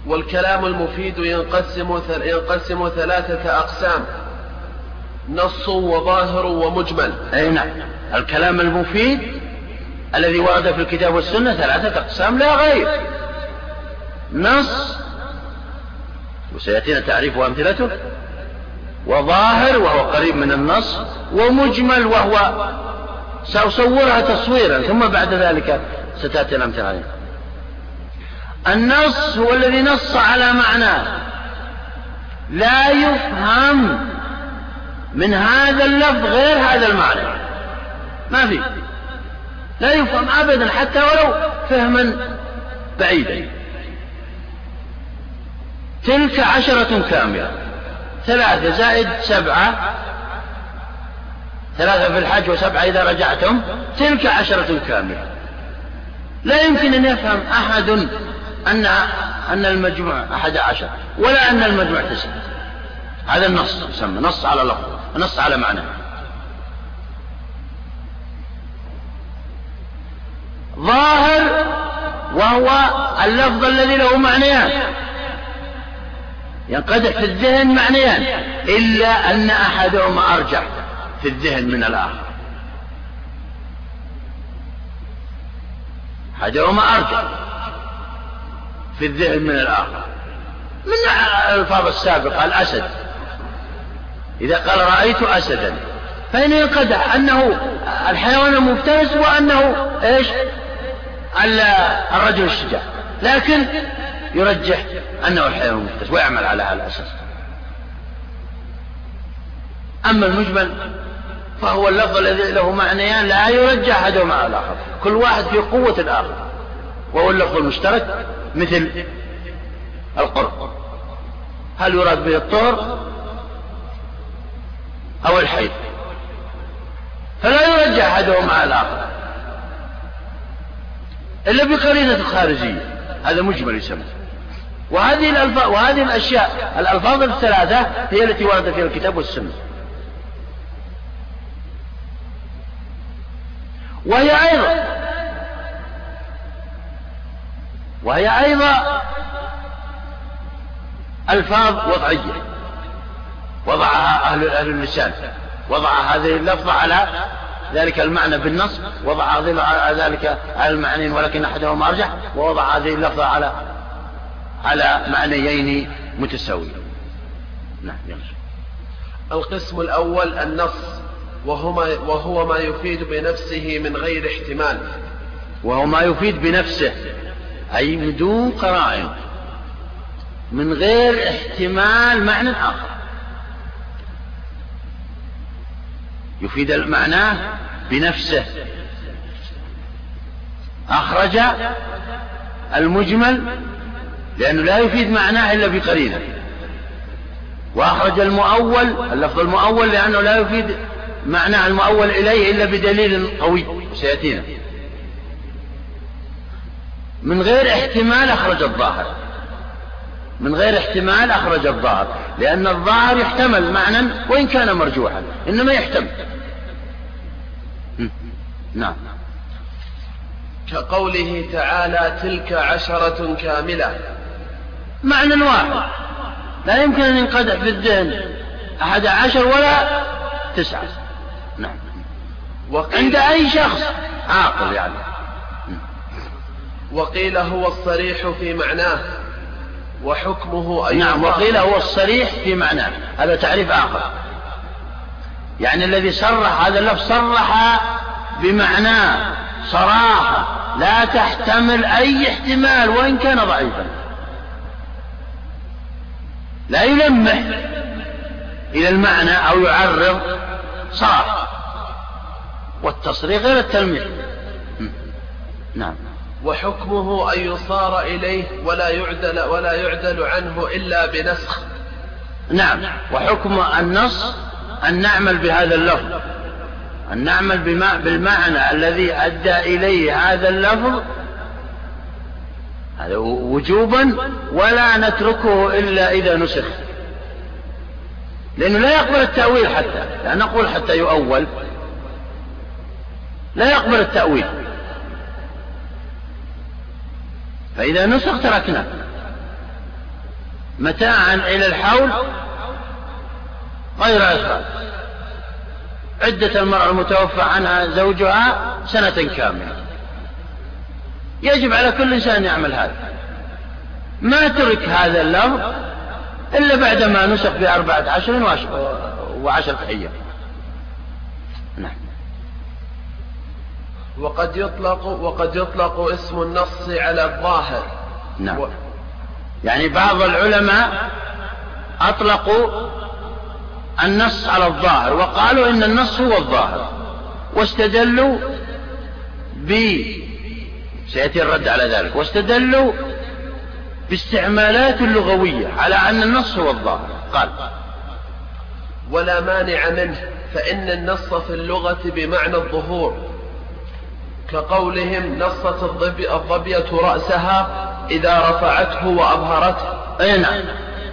والكلام المفيد ينقسم ينقسم ثلاثة أقسام. نص وظاهر ومجمل. أي نعم. الكلام المفيد الذي ورد في الكتاب والسنة ثلاثة أقسام لا غير. نص وسيأتينا تعريف وأمثلته وظاهر وهو قريب من النص ومجمل وهو سأصورها تصويرا ثم بعد ذلك ستأتي الأمثلة عليه النص هو الذي نص على معناه لا يفهم من هذا اللفظ غير هذا المعنى. ما في. لا يفهم أبدا حتى ولو فهما بعيدا. تلك عشرة كاملة. ثلاثة زائد سبعة. ثلاثة في الحج وسبعة إذا رجعتم. تلك عشرة كاملة. لا يمكن أن يفهم أحد أن أن المجموع أحد عشر ولا أن المجموع تسعة. هذا النص يسمى نص على لفظ نص على معنى. ظاهر وهو اللفظ الذي له معنيان. ينقدح في الذهن معنيان إلا أن أحدهما أرجح في الذهن من الآخر. أحدهما أرجح في الذهن من الآخر. من الألفاظ السابقة الأسد. إذا قال رأيت أسدا. فإن ينقدح أنه الحيوان المفترس وأنه إيش؟ الرجل الشجاع. لكن يرجح أنه الحيوان المفترس ويعمل على هذا الأساس. أما المجمل فهو اللفظ الذي له معنيان لا يرجح أحدهما على الآخر. كل واحد في قوة الآخر. وهو اللفظ المشترك مثل القرب. هل يراد به الطهر؟ أو الحيض. فلا يرجح أحدهما على الآخر إلا بقرينة خارجية هذا مجمل يسمى. وهذه الألفاظ وهذه الأشياء الألفاظ الثلاثة هي التي ورد فيها الكتاب والسنة. وهي أيضا وهي أيضا ألفاظ وضعية. وضعها أهل أهل اللسان. وضع هذه اللفظة على ذلك المعنى بالنص وضع ذلك على المعنيين ولكن أحدهما أرجح ووضع هذه اللفظة على على معنيين متساويين. نعم. القسم الأول النص وهو ما, وهو ما يفيد بنفسه من غير احتمال. وهو ما يفيد بنفسه أي بدون قرائن. من غير احتمال معنى آخر. يفيد المعنى بنفسه. أخرج المجمل لأنه لا يفيد معناه إلا بقرينة وأخرج المؤول اللفظ المؤول لأنه لا يفيد معناه المؤول إليه إلا بدليل قوي. سيأتينا. من غير احتمال أخرج الظاهر. من غير احتمال أخرج الظاهر لأن الظاهر يحتمل معنى وإن كان مرجوحا إنما يحتمل. نعم. كقوله تعالى تلك عشرة كاملة. معنى واحد. لا يمكن أن ينقدح في الذهن أحد عشر ولا تسعة. نعم. عند أي شخص؟ عاقل يعني. وقيل هو الصريح في معناه. وحكمه أيضا نعم وقيل هو الصريح في معناه. هذا تعريف آخر. يعني الذي صرح هذا اللفظ صرح بمعناه صراحة. لا تحتمل أي احتمال وإن كان ضعيفا. لا يلمح إلى المعنى أو يعرض صراحة والتصريح غير التلميح. نعم. وحكمه أن يصار إليه ولا يعدل ولا يعدل عنه إلا بنسخ. نعم. وحكم النص أن نعمل بهذا اللفظ. أن نعمل بالمعنى الذي أدى إليه هذا اللفظ. هذا وجوبا ولا نتركه إلا إذا نسخ. لأنه لا يقبل التأويل حتى لا نقول حتى يؤول. لا يقبل التأويل. فإذا نسخ تركنا. متاعا إلى الحول غير إخراج عدة المرأة المتوفى عنها زوجها سنة كاملة. يجب على كل إنسان يعمل هذا. ما ترك هذا اللفظ إلا بعدما نسخ بأربعة عشر وعشرة أيام. وقد يطلق وقد يطلق اسم النص على الظاهر. نعم. و... يعني بعض العلماء أطلقوا النص على الظاهر وقالوا إن النص هو الظاهر واستدلوا ب سيأتي الرد على ذلك. واستدلوا باستعمالات لغوية على أن النص هو الظاهر. قال ولا مانع منه فإن النص في اللغة بمعنى الظهور. كقولهم نصت الظبية رأسها إذا رفعته وأظهرته أي نعم.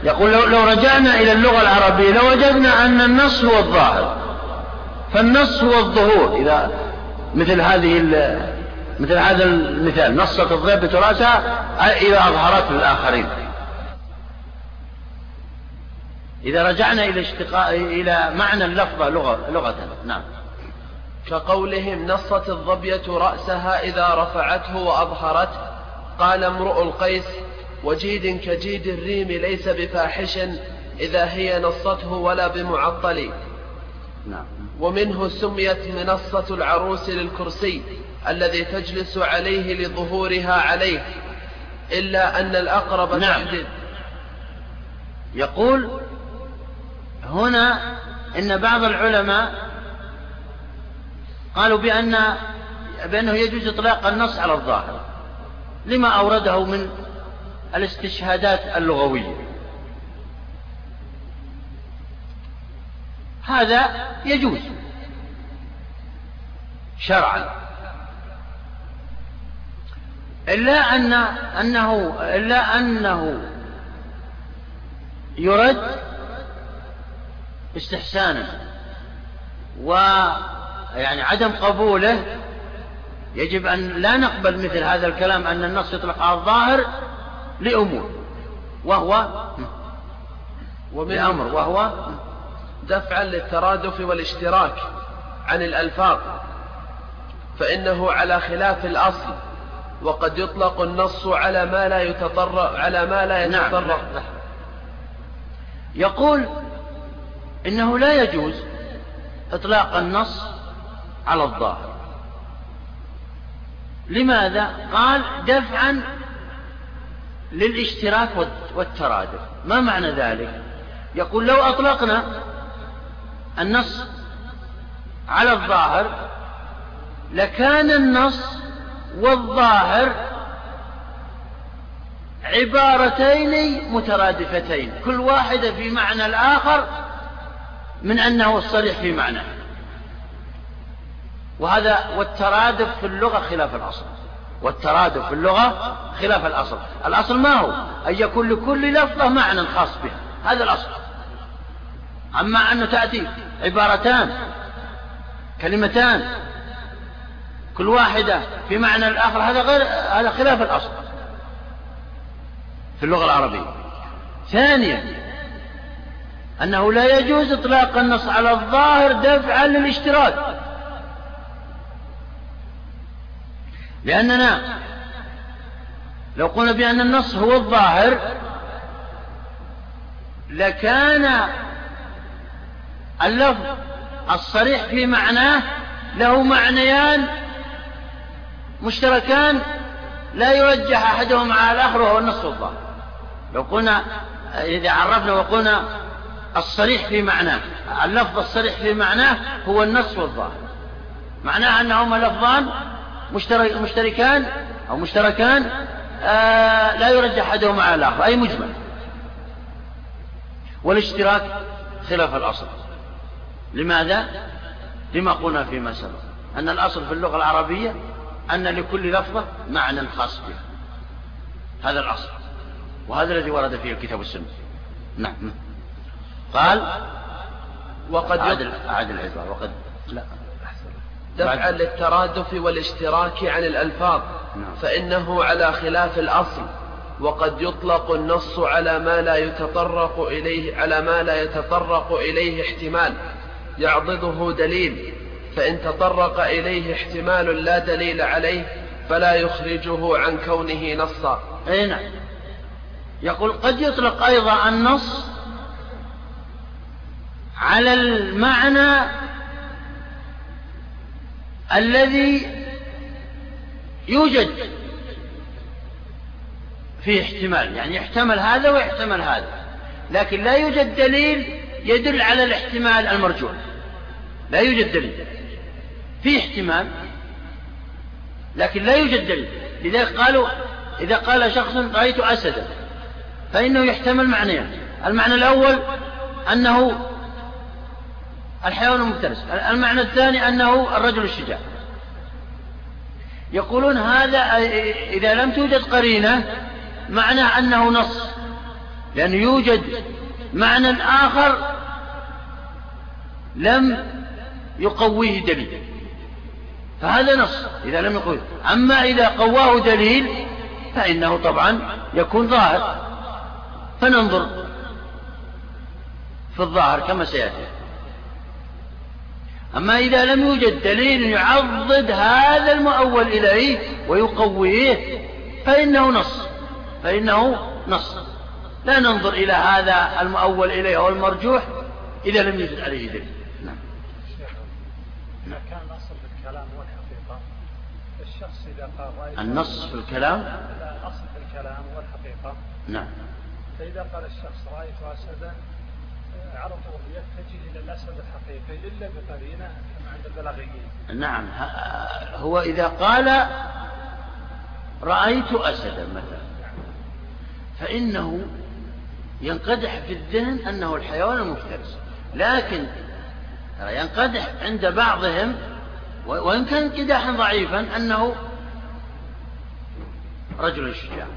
يقول لو, لو رجعنا إلى اللغة العربية لوجدنا أن النص هو الظاهر. فالنص هو الظهور. إذا مثل هذه مثل هذا المثال نصت الضيبة رأسها إذا أظهرت للآخرين إذا رجعنا إلى اشتقاء إلى معنى اللفظة لغة لغة. نعم. كقولهم نصت الظبية رأسها إذا رفعته وأظهرته قال امرؤ القيس وجيد كجيد الريم ليس بفاحش إذا هي نصته ولا بمعطل. نعم. ومنه سميت منصة العروس للكرسي الذي تجلس عليه لظهورها عليه إلا أن الأقرب نعم. تحدث يقول هنا إن بعض العلماء قالوا بأن بأنه يجوز إطلاق النص على الظاهر. لما أورده من الاستشهادات اللغوية. هذا يجوز. شرعا. إلا أن أنه إلا أنه يرد استحسانا. ويعني عدم قبوله يجب أن لا نقبل مثل هذا الكلام أن النص يطلق على الظاهر لأمور وهو ومن أمر وهو دفعا للترادف والاشتراك عن الألفاظ فإنه على خلاف الأصل وقد يطلق النص على ما لا يتطرق على ما لا نعم، يتطرق نعم. يقول إنه لا يجوز إطلاق النص على الظاهر لماذا؟ قال دفعا للاشتراك والترادف ما معنى ذلك؟ يقول لو أطلقنا النص على الظاهر لكان النص والظاهر عبارتين مترادفتين كل واحدة في معنى الآخر من أنه الصريح في معناه وهذا والترادف في اللغة خلاف الأصل. والترادف في اللغة خلاف الأصل. الأصل ما هو؟ أن يكون لكل لفظة معنى خاص بها. هذا الأصل. أما أنه تأتي عبارتان كلمتان كل واحدة في معنى الآخر هذا غير هذا خلاف الأصل في اللغة العربية. ثانيا أنه لا يجوز إطلاق النص على الظاهر دفعا للاشتراك. لأننا لو قلنا بأن النص هو الظاهر لكان اللفظ الصريح في معناه له معنيان مشتركان لا يرجح أحدهما على الآخر وهو النص والظاهر لو قلنا إذا عرفنا وقلنا الصريح في معناه اللفظ الصريح في معناه هو النص والظاهر معناه أنهما لفظان مشتركان أو مشتركان آه لا يرجح أحدهما على الآخر أي مجمل. والاشتراك خلاف الأصل. لماذا؟ لما قلنا فيما سبق أن الأصل في اللغة العربية أن لكل لفظة معنى خاص بها هذا الأصل. وهذا الذي ورد فيه الكتاب والسنة. نعم. قال وقد عادل العبارة وقد لا. دفعا للترادف والاشتراك عن الألفاظ. نعم. فإنه على خلاف الأصل. وقد يطلق النص على ما لا يتطرق إليه على ما لا يتطرق إليه احتمال. يعضده دليل. فإن تطرق إليه احتمال لا دليل عليه فلا يخرجه عن كونه نصا. أي نعم. يقول قد يطلق أيضا النص على المعنى الذي يوجد فيه احتمال يعني يحتمل هذا ويحتمل هذا لكن لا يوجد دليل يدل على الاحتمال المرجوح. لا يوجد دليل. في احتمال لكن لا يوجد دليل. لذلك قالوا إذا قال شخص رأيت أسدا فإنه يحتمل معنيان. المعنى الأول أنه الحيوان المفترس. المعنى الثاني أنه الرجل الشجاع. يقولون هذا إذا لم توجد قرينة معناه أنه نص. لأنه يوجد معنى آخر لم يقويه دليل. فهذا نص إذا لم يقول أما إذا قواه دليل فإنه طبعا يكون ظاهر. فننظر في الظاهر كما سيأتي. أما إذا لم يوجد دليل يعضد هذا المؤول إليه ويقويه فإنه نص فإنه نص. لا ننظر إلى هذا المؤول إليه أو المرجوح إذا لم يوجد عليه دليل. نعم. إذا كان الأصل في الكلام والحقيقة. الشخص إذا قال رأيت النص في الكلام؟ الأصل في الكلام والحقيقة. نعم. فإذا قال الشخص رأيت أسدا يتجه إلى الأسد الحقيقي إلا بقرينة عند البلاغيين. نعم هو إذا قال رأيت أسدا مثلا فإنه ينقدح في الذهن أنه الحيوان المفترس لكن ينقدح عند بعضهم وإن كان انقداحا ضعيفا أنه رجل شجاع.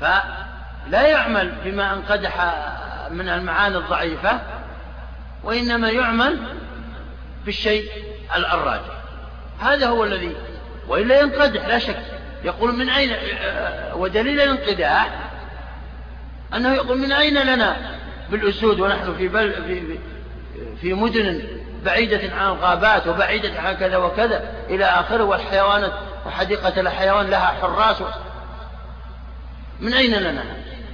فلا يعمل بما انقدح من المعاني الضعيفة وإنما يعمل بالشيء الراجح. هذا هو الذي وإلا ينقدح لا شك. يقول من أين ودليل الانقداح أنه يقول من أين لنا بالأسود ونحن في, بل في, في مدن بعيدة عن الغابات وبعيدة عن كذا وكذا إلى آخره والحيوانات وحديقة الحيوان لها حراس. من أين لنا؟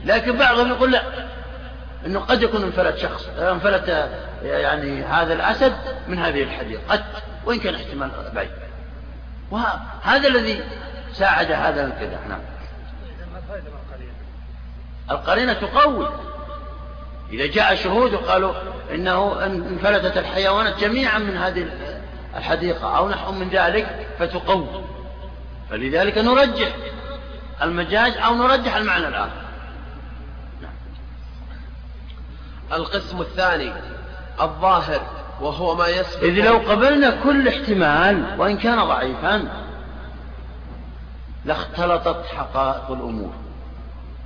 لكن بعضهم يقول لا. أنه قد يكون انفلت شخص انفلت يعني هذا الأسد من هذه الحديقة قد وإن كان احتمال بعيد. وهذا الذي ساعد هذا الانقداح نعم. القرينة تقوي. إذا جاء شهود وقالوا إنه انفلتت الحيوانات جميعا من هذه الحديقة أو نحو من ذلك فتقوي. فلذلك نرجح المجاز أو نرجح المعنى الآخر نعم. القسم الثاني الظاهر وهو ما يسبق إذ لو قبلنا كل احتمال وإن كان ضعيفا لاختلطت حقائق الأمور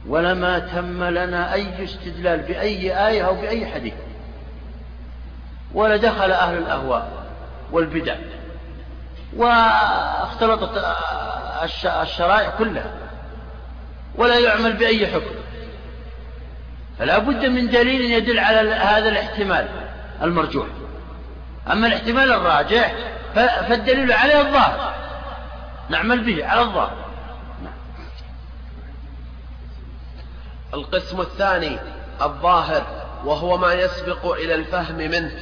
ولما تم لنا أي استدلال بأي آية أو بأي حديث ولدخل أهل الأهواء والبدع واختلطت الشرائع كلها ولا يعمل بأي حكم. فلا بد من دليل يدل على هذا الاحتمال المرجوح. أما الاحتمال الراجح فالدليل عليه الظاهر. نعمل به على الظاهر. القسم الثاني الظاهر وهو ما يسبق إلى الفهم منه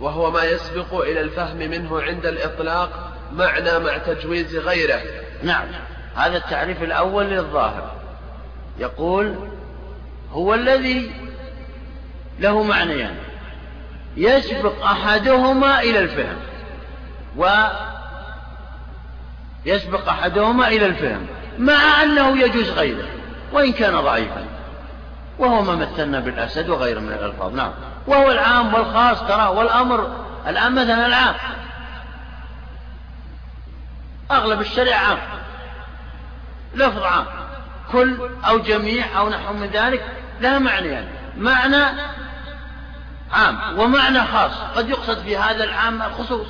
وهو ما يسبق إلى الفهم منه عند الإطلاق معنى مع تجويز غيره. نعم. هذا التعريف الأول للظاهر. يقول هو الذي له معنيان. يسبق أحدهما إلى الفهم. ويسبق أحدهما إلى الفهم. مع أنه يجوز غيره. وإن كان ضعيفا. وهو ما مثلنا بالأسد وغيره من الألفاظ. نعم. وهو العام والخاص ترى والأمر الآن مثلا العام. أغلب الشريعة عام. لفظ عام. كل أو جميع أو نحو من ذلك لها معنى يعني. معنى عام ومعنى خاص. قد يقصد في هذا العام الخصوص.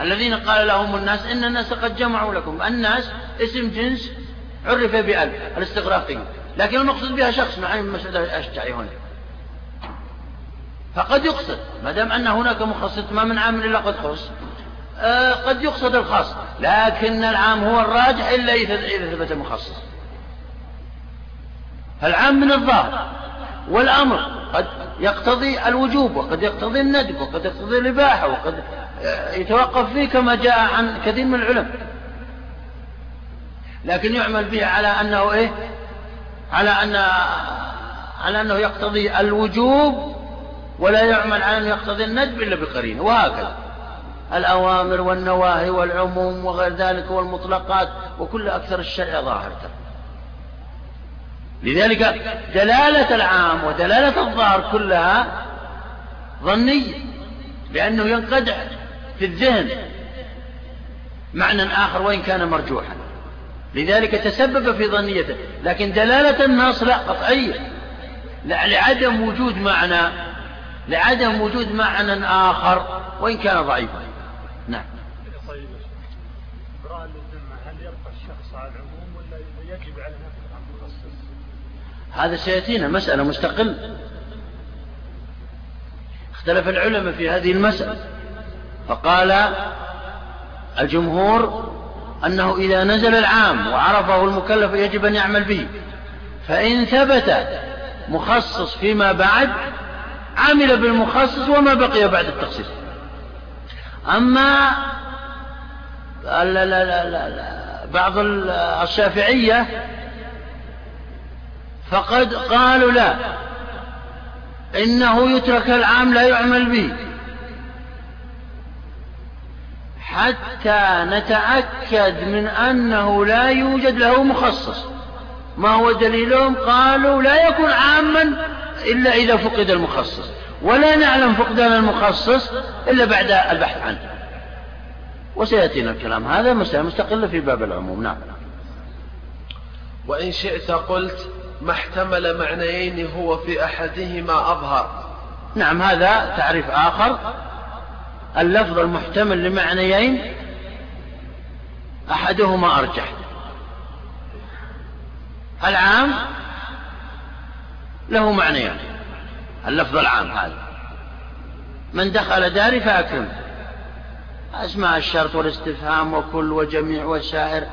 الذين قال لهم الناس إن الناس قد جمعوا لكم. الناس اسم جنس عرف بألف الاستغراقي. لكن المقصود بها شخص مع مسعود الأشجعي هنا. فقد يقصد ما دام أن هناك مخصص ما من عام إلا قد خص. قد يقصد الخاص لكن العام هو الراجح إلا إذا ثبت مخصص. فالعام من الظاهر والأمر قد يقتضي الوجوب وقد يقتضي الندب وقد يقتضي الإباحة وقد يتوقف فيه كما جاء عن كثير من العلماء لكن يعمل به على أنه إيه؟ على أن على أنه يقتضي الوجوب ولا يعمل على أنه يقتضي الندب إلا بقرينة وهكذا. الأوامر والنواهي والعموم وغير ذلك والمطلقات وكل أكثر الشرع ظاهر. لذلك دلالة العام ودلالة الظاهر كلها ظنية لأنه ينقدح في الذهن معنى آخر وإن كان مرجوحا. لذلك تسبب في ظنيته لكن دلالة النص لا قطعية. لعدم وجود معنى لعدم وجود معنى آخر وإن كان ضعيفا. نعم. طيب. للذمة هل يبقى الشخص على العموم ولا يجب على؟ هذا سيأتينا مسألة مستقل اختلف العلماء في هذه المسألة. فقال الجمهور أنه إذا نزل العام وعرفه المكلف يجب أن يعمل به. فإن ثبت مخصص فيما بعد عمل بالمخصص وما بقي بعد التخصيص. أما لا لا لا لا بعض الشافعية فقد قالوا لا إنه يترك العام لا يعمل به. حتى نتأكد من أنه لا يوجد له مخصص. ما هو دليلهم؟ قالوا لا يكون عاما إلا إذا فقد المخصص. ولا نعلم فقدان المخصص إلا بعد البحث عنه. وسيأتينا الكلام هذا مسألة مستقلة في باب العموم. نعم. وإن شئت قلت ما احتمل معنيين هو في أحدهما أظهر. نعم هذا تعريف آخر. اللفظ المحتمل لمعنيين أحدهما أرجح. العام له معنيان. اللفظ العام هذا. من دخل داري فأكرم أسماء الشرط والاستفهام وكل وجميع والسائر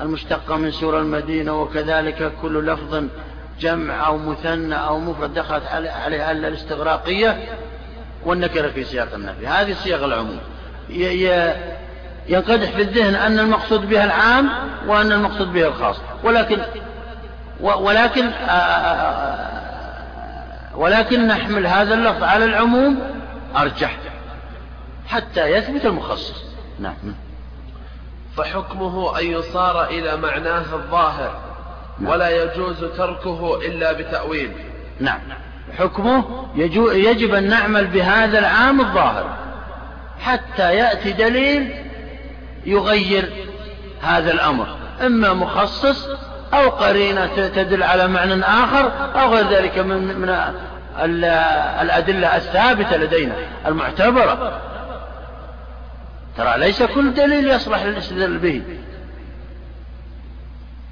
المشتقة من سور المدينة وكذلك كل لفظ جمع أو مثنى أو مفرد دخلت عليها الاستغراقية والنكرة في سياق النفي. هذه صيغ العموم. ينقدح في الذهن أن المقصود بها العام وأن المقصود بها الخاص. ولكن ولكن ولكن نحمل هذا اللفظ على العموم أرجح حتى يثبت المخصص. نعم. فحكمه أن يصار إلى معناه الظاهر نعم. ولا يجوز تركه إلا بتأويل. نعم. حكمه يجب أن نعمل بهذا العام الظاهر حتى يأتي دليل يغير هذا الأمر. إما مخصص أو قرينة تدل على معنى آخر أو غير ذلك من, من الأدلة الثابتة لدينا المعتبرة. ترى ليس كل دليل يصلح للاستدلال به.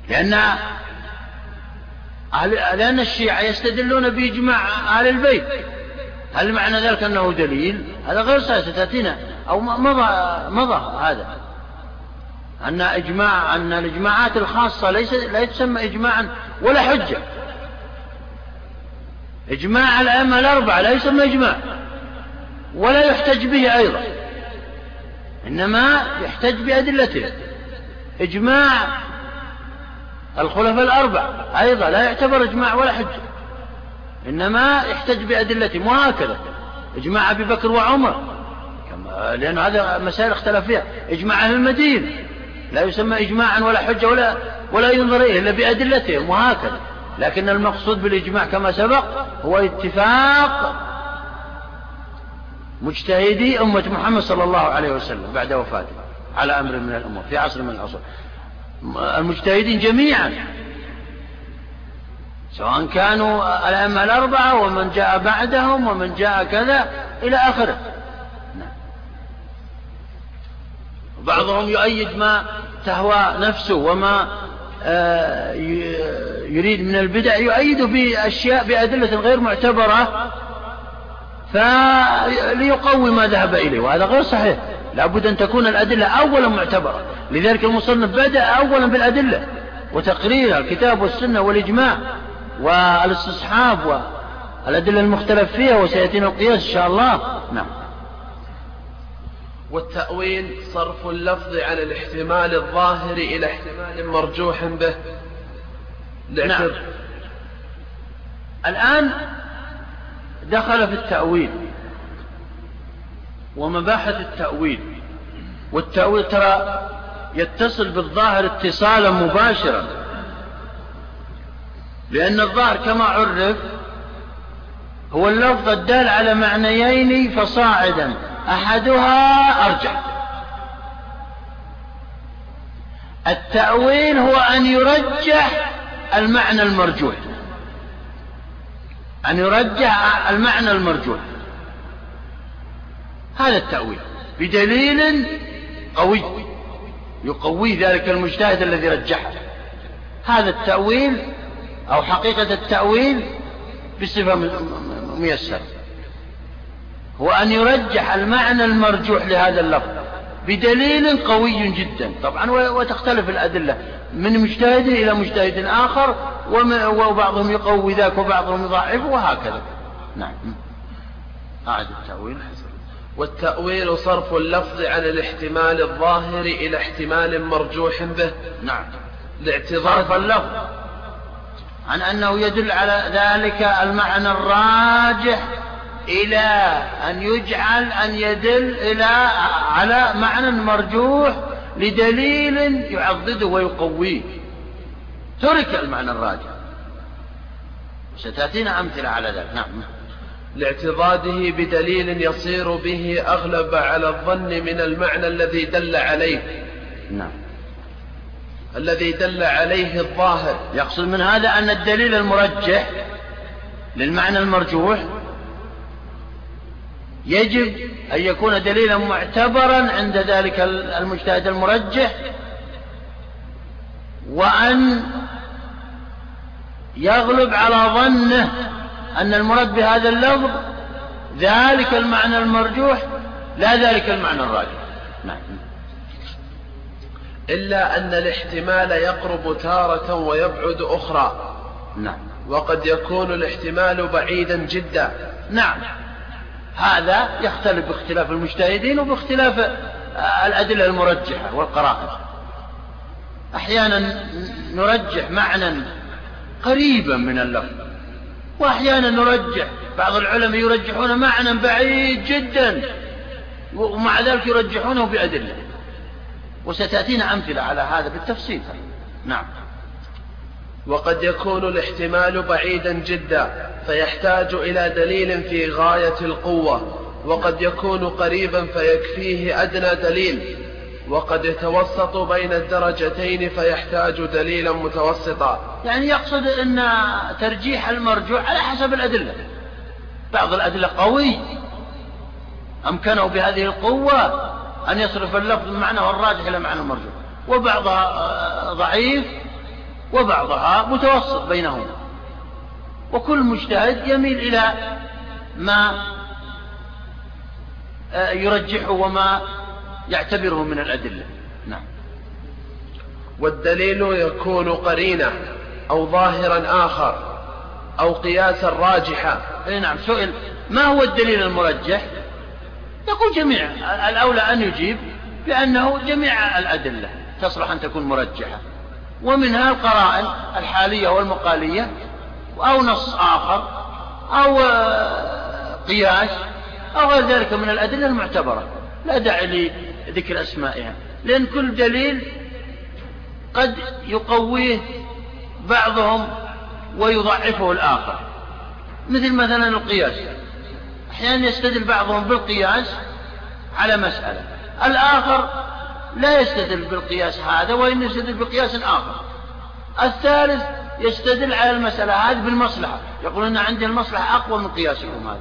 لأن لأن الشيعة يستدلون بإجماع أهل البيت. هل معنى ذلك أنه دليل؟ هذا غير صحيح ستأتينا أو مضى مضى هذا. أن إجماع أن الإجماعات الخاصة ليس لا تسمى إجماعا ولا حجة. إجماع الأئمة الأربعة لا يسمى إجماع ولا يحتج به أيضا إنما يحتج بأدلته. إجماع الخلفاء الأربع أيضا لا يعتبر إجماع ولا حجة إنما يحتج بأدلتهم وهكذا. إجماع أبي بكر وعمر لأن هذا مسائل اختلف فيها. إجماع أهل المدينة لا يسمى إجماعا ولا حجة ولا ولا ينظر إليه إلا بأدلتهم وهكذا. لكن المقصود بالإجماع كما سبق هو اتفاق مجتهدي أمة محمد صلى الله عليه وسلم بعد وفاته على أمر من الأمور في عصر من العصور. المجتهدين جميعا سواء كانوا الأئمة الأربعة ومن جاء بعدهم ومن جاء كذا إلى آخره نعم. بعضهم يؤيد ما تهوى نفسه وما آه، يريد من البدع يؤيد بأشياء بأدلة غير معتبرة فليقوي ما ذهب إليه وهذا غير صحيح. لابد أن تكون الأدلة أولا معتبرة. لذلك المصنف بدأ أولا بالأدلة وتقريرها الكتاب والسنة والإجماع والاستصحاب والأدلة المختلف فيها وسيأتينا القياس إن شاء الله. نعم. والتأويل صرف اللفظ عن الاحتمال الظاهر إلى احتمال مرجوح به. نعم. الآن دخل في التأويل ومباحث التأويل. والتأويل ترى يتصل بالظاهر اتصالا مباشرا. لأن الظاهر كما عرف هو اللفظ الدال على معنيين فصاعدا. أحدها أرجح التأويل هو أن يرجح المعنى المرجوح. أن يرجح المعنى المرجوح. هذا التأويل. بدليل قوي. يقوي ذلك المجتهد الذي رجحه. هذا التأويل أو حقيقة التأويل بصفة ميسرة. هو أن يرجح المعنى المرجوح لهذا اللفظ بدليل قوي جدا. طبعا وتختلف الأدلة من مجتهد إلى مجتهد آخر وبعضهم يقوي ذاك وبعضهم يضعف وهكذا. نعم. أعد التأويل. والتأويل صرف اللفظ عن الاحتمال الظاهر إلى احتمال مرجوح به. نعم. لاعتذار صرف اللفظ عن أنه يدل على ذلك المعنى الراجح إلى أن يجعل أن يدل إلى على معنى مرجوح لدليل يعضده ويقويه. ترك المعنى الراجح. ستأتينا أمثلة على ذلك. نعم. لاعتضاده بدليل يصير به أغلب على الظن من المعنى الذي دل عليه. نعم. الذي دل عليه الظاهر. يقصد من هذا أن الدليل المرجح للمعنى المرجوح يجب أن يكون دليلا معتبرا عند ذلك المجتهد المرجح وأن يغلب على ظنه أن المراد بهذا اللفظ ذلك المعنى المرجوح لا ذلك المعنى الراجح. نعم. إلا أن الاحتمال يقرب تارة ويبعد أخرى. نعم. وقد يكون الاحتمال بعيدا جدا. نعم. هذا يختلف باختلاف المجتهدين وباختلاف الأدلة المرجحة والقرائن. أحيانا نرجح معنى قريبا من اللفظ وأحيانا نرجح بعض العلماء يرجحون معنى بعيد جدا ومع ذلك يرجحونه بأدلة. وستأتينا أمثلة على هذا بالتفصيل. نعم. وقد يكون الاحتمال بعيدا جدا فيحتاج إلى دليل في غاية القوة وقد يكون قريبا فيكفيه أدنى دليل وقد يتوسط بين الدرجتين فيحتاج دليلا متوسطا. يعني يقصد أن ترجيح المرجوع على حسب الأدلة. بعض الأدلة قوي أمكنه بهذه القوة أن يصرف اللفظ من معناه الراجح إلى معنى المرجوع وبعضها ضعيف وبعضها متوسط بينهما. وكل مجتهد يميل إلى ما يرجحه وما يعتبره من الأدلة. نعم. والدليل يكون قرينة أو ظاهرا آخر أو قياسا راجحا. إي نعم. سئل ما هو الدليل المرجح؟ يقول جميع الأولى أن يجيب بأنه جميع الأدلة تصلح أن تكون مرجحة. ومنها القرائن الحالية والمقالية أو نص آخر أو قياس أو غير ذلك من الأدلة المعتبرة. لا داعي لذكر أسمائها لأن كل دليل قد يقويه بعضهم ويضعفه الآخر. مثل مثلا القياس. أحيانا يستدل بعضهم بالقياس على مسألة. الآخر لا يستدل بالقياس هذا وإن يستدل بقياس آخر الثالث يستدل على المسألة هذه بالمصلحة. يقول أن عندي المصلحة أقوى من قياسكم هذا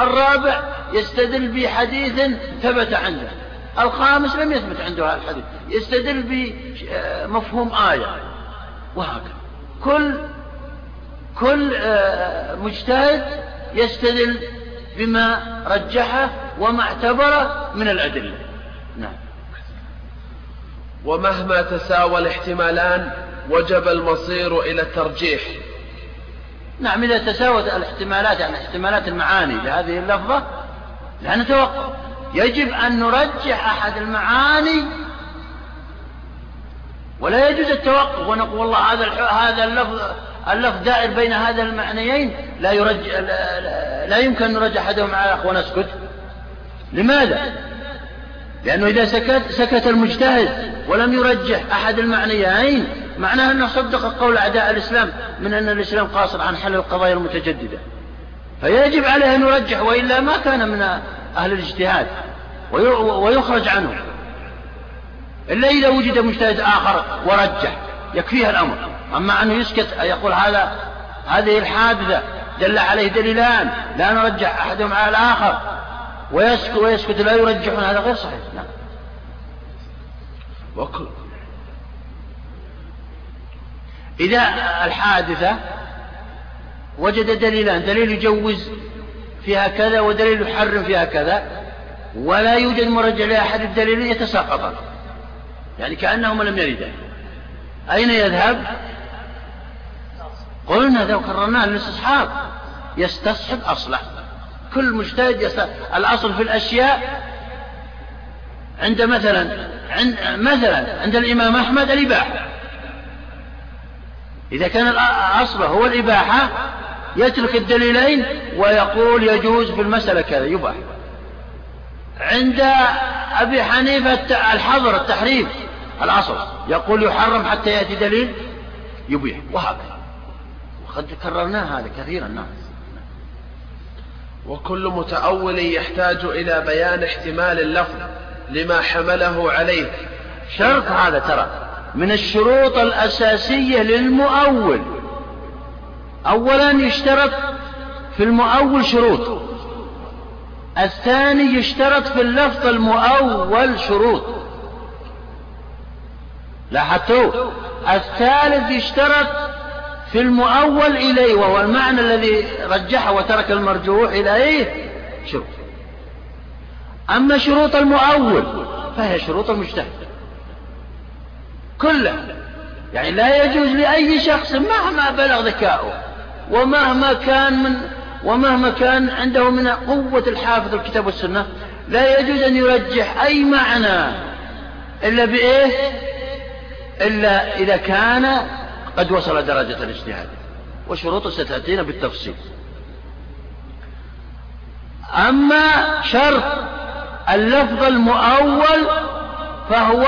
الرابع يستدل بحديث ثبت عنده. الخامس لم يثبت عنده هذا الحديث. يستدل بمفهوم آية. وهكذا. كل كل آه، مجتهد يستدل بما رجحه وما اعتبره من الأدلة. نعم. ومهما تساوى الاحتمالان وجب المصير إلى الترجيح. نعم إذا تساوت الاحتمالات يعني احتمالات المعاني لهذه اللفظة لا نتوقف يجب أن نرجح أحد المعاني ولا يجوز التوقف. ونقول والله هذا هذا اللفظ اللفظ دائر بين هذا المعنيين لا يرجح لا يمكن أن نرجح أحدهم على الأخ ونسكت. لماذا؟ لأنه إذا سكت سكت المجتهد ولم يرجح أحد المعنيين معناه أنه صدق قول أعداء الإسلام من أن الإسلام قاصر عن حل القضايا المتجددة. فيجب عليه أن يرجح وإلا ما كان من أهل الاجتهاد ويخرج عنه. إلا إذا وجد مجتهد آخر ورجح يكفيه الأمر. أما أنه يسكت يقول هذا هذه الحادثة دل عليه دليلان لا نرجح أحدهم على الآخر. ويسكت, ويسكت لا يرجحون. هذا غير صحيح. نعم. إذا الحادثة وجد دليلان دليل يجوز فيها كذا ودليل يحرم فيها كذا ولا يوجد مرجع لأحد الدليلين يتساقطان يعني كأنهما لم يردا. أين يذهب؟ قلنا ذا وكررناه الاستصحاب يستصحب أصله كل مجتهد يستصحب الأصل في الأشياء عند مثلا عند مثلا عند الإمام أحمد الإباحة. إذا كان الأصل هو الإباحة يترك الدليلين ويقول يجوز في المسألة كذا يباح. عند أبي حنيفة الحظر التحريم الأصل يقول يحرم حتى يأتي دليل يبيح وهكذا. وقد كررنا هذا كثيرا نعم. وكل متأول يحتاج إلى بيان احتمال اللفظ لما حمله عليه. شرط هذا ترى. من الشروط الأساسية للمؤول. أولا يشترط في المؤول شروط. الثاني يشترط في اللفظ المؤول شروط. لاحظتوا؟ الثالث يشترط في المؤول إليه وهو المعنى الذي رجحه وترك المرجوح إليه شروط. أما شروط المؤول فهي شروط المجتهد. كلها. يعني لا يجوز لأي شخص مهما بلغ ذكاؤه ومهما كان من ومهما كان عنده من قوة الحافظ الكتاب والسنة لا يجوز أن يرجح أي معنى إلا بإيه؟ إلا إذا كان قد وصل درجة الاجتهاد وشروطه ستأتينا بالتفصيل. أما شرط اللفظ المؤول فهو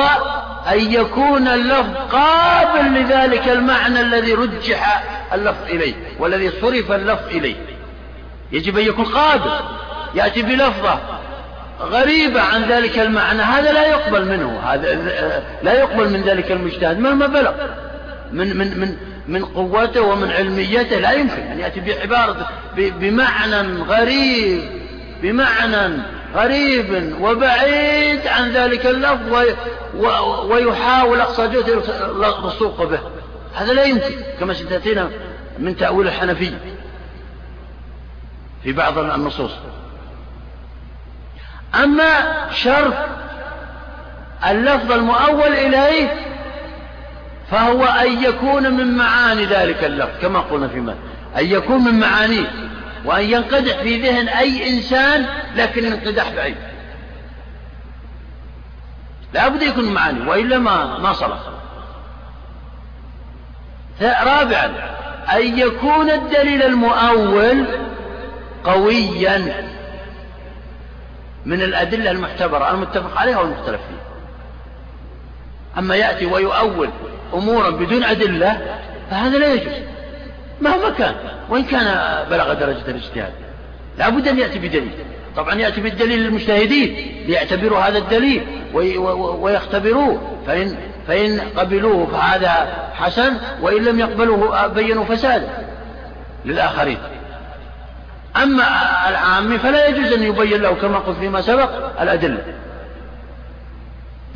أن يكون اللفظ قابل لذلك المعنى الذي رجح اللفظ إليه والذي صرف اللفظ إليه. يجب أن يكون قابل يأتي بلفظة غريبة عن ذلك المعنى هذا لا يقبل منه هذا لا يقبل من ذلك المجتهد مهما بلغ. من من من من قوته ومن علميته لا يمكن أن يأتي بعبارة بمعنى غريب بمعنى غريب وبعيد عن ذلك اللفظ ويحاول أقصى جهد الرسوق به. هذا لا يمكن كما ستأتينا من تأويل الحنفية في بعض النصوص. أما شرط اللفظ المؤول إليه فهو أن يكون من معاني ذلك اللفظ كما قلنا في مال أن يكون من معانيه وأن ينقدح في ذهن أي إنسان لكن ينقدح بعيد. لا بد يكون معاني وإلا ما ما صلح. رابعا أن يكون الدليل المؤول قويا من الأدلة المعتبرة المتفق عليها والمختلف فيها. أما يأتي ويؤول أمورا بدون أدلة فهذا لا يجوز. مهما كان وإن كان بلغ درجة الاجتهاد لا بد أن يأتي بدليل. طبعا يأتي بالدليل للمجتهدين ليعتبروا هذا الدليل ويختبروه. فإن, فإن قبلوه فهذا حسن وإن لم يقبلوه بينوا فسادا للآخرين. أما العام فلا يجوز أن يبين له كما قلت فيما سبق الأدلة.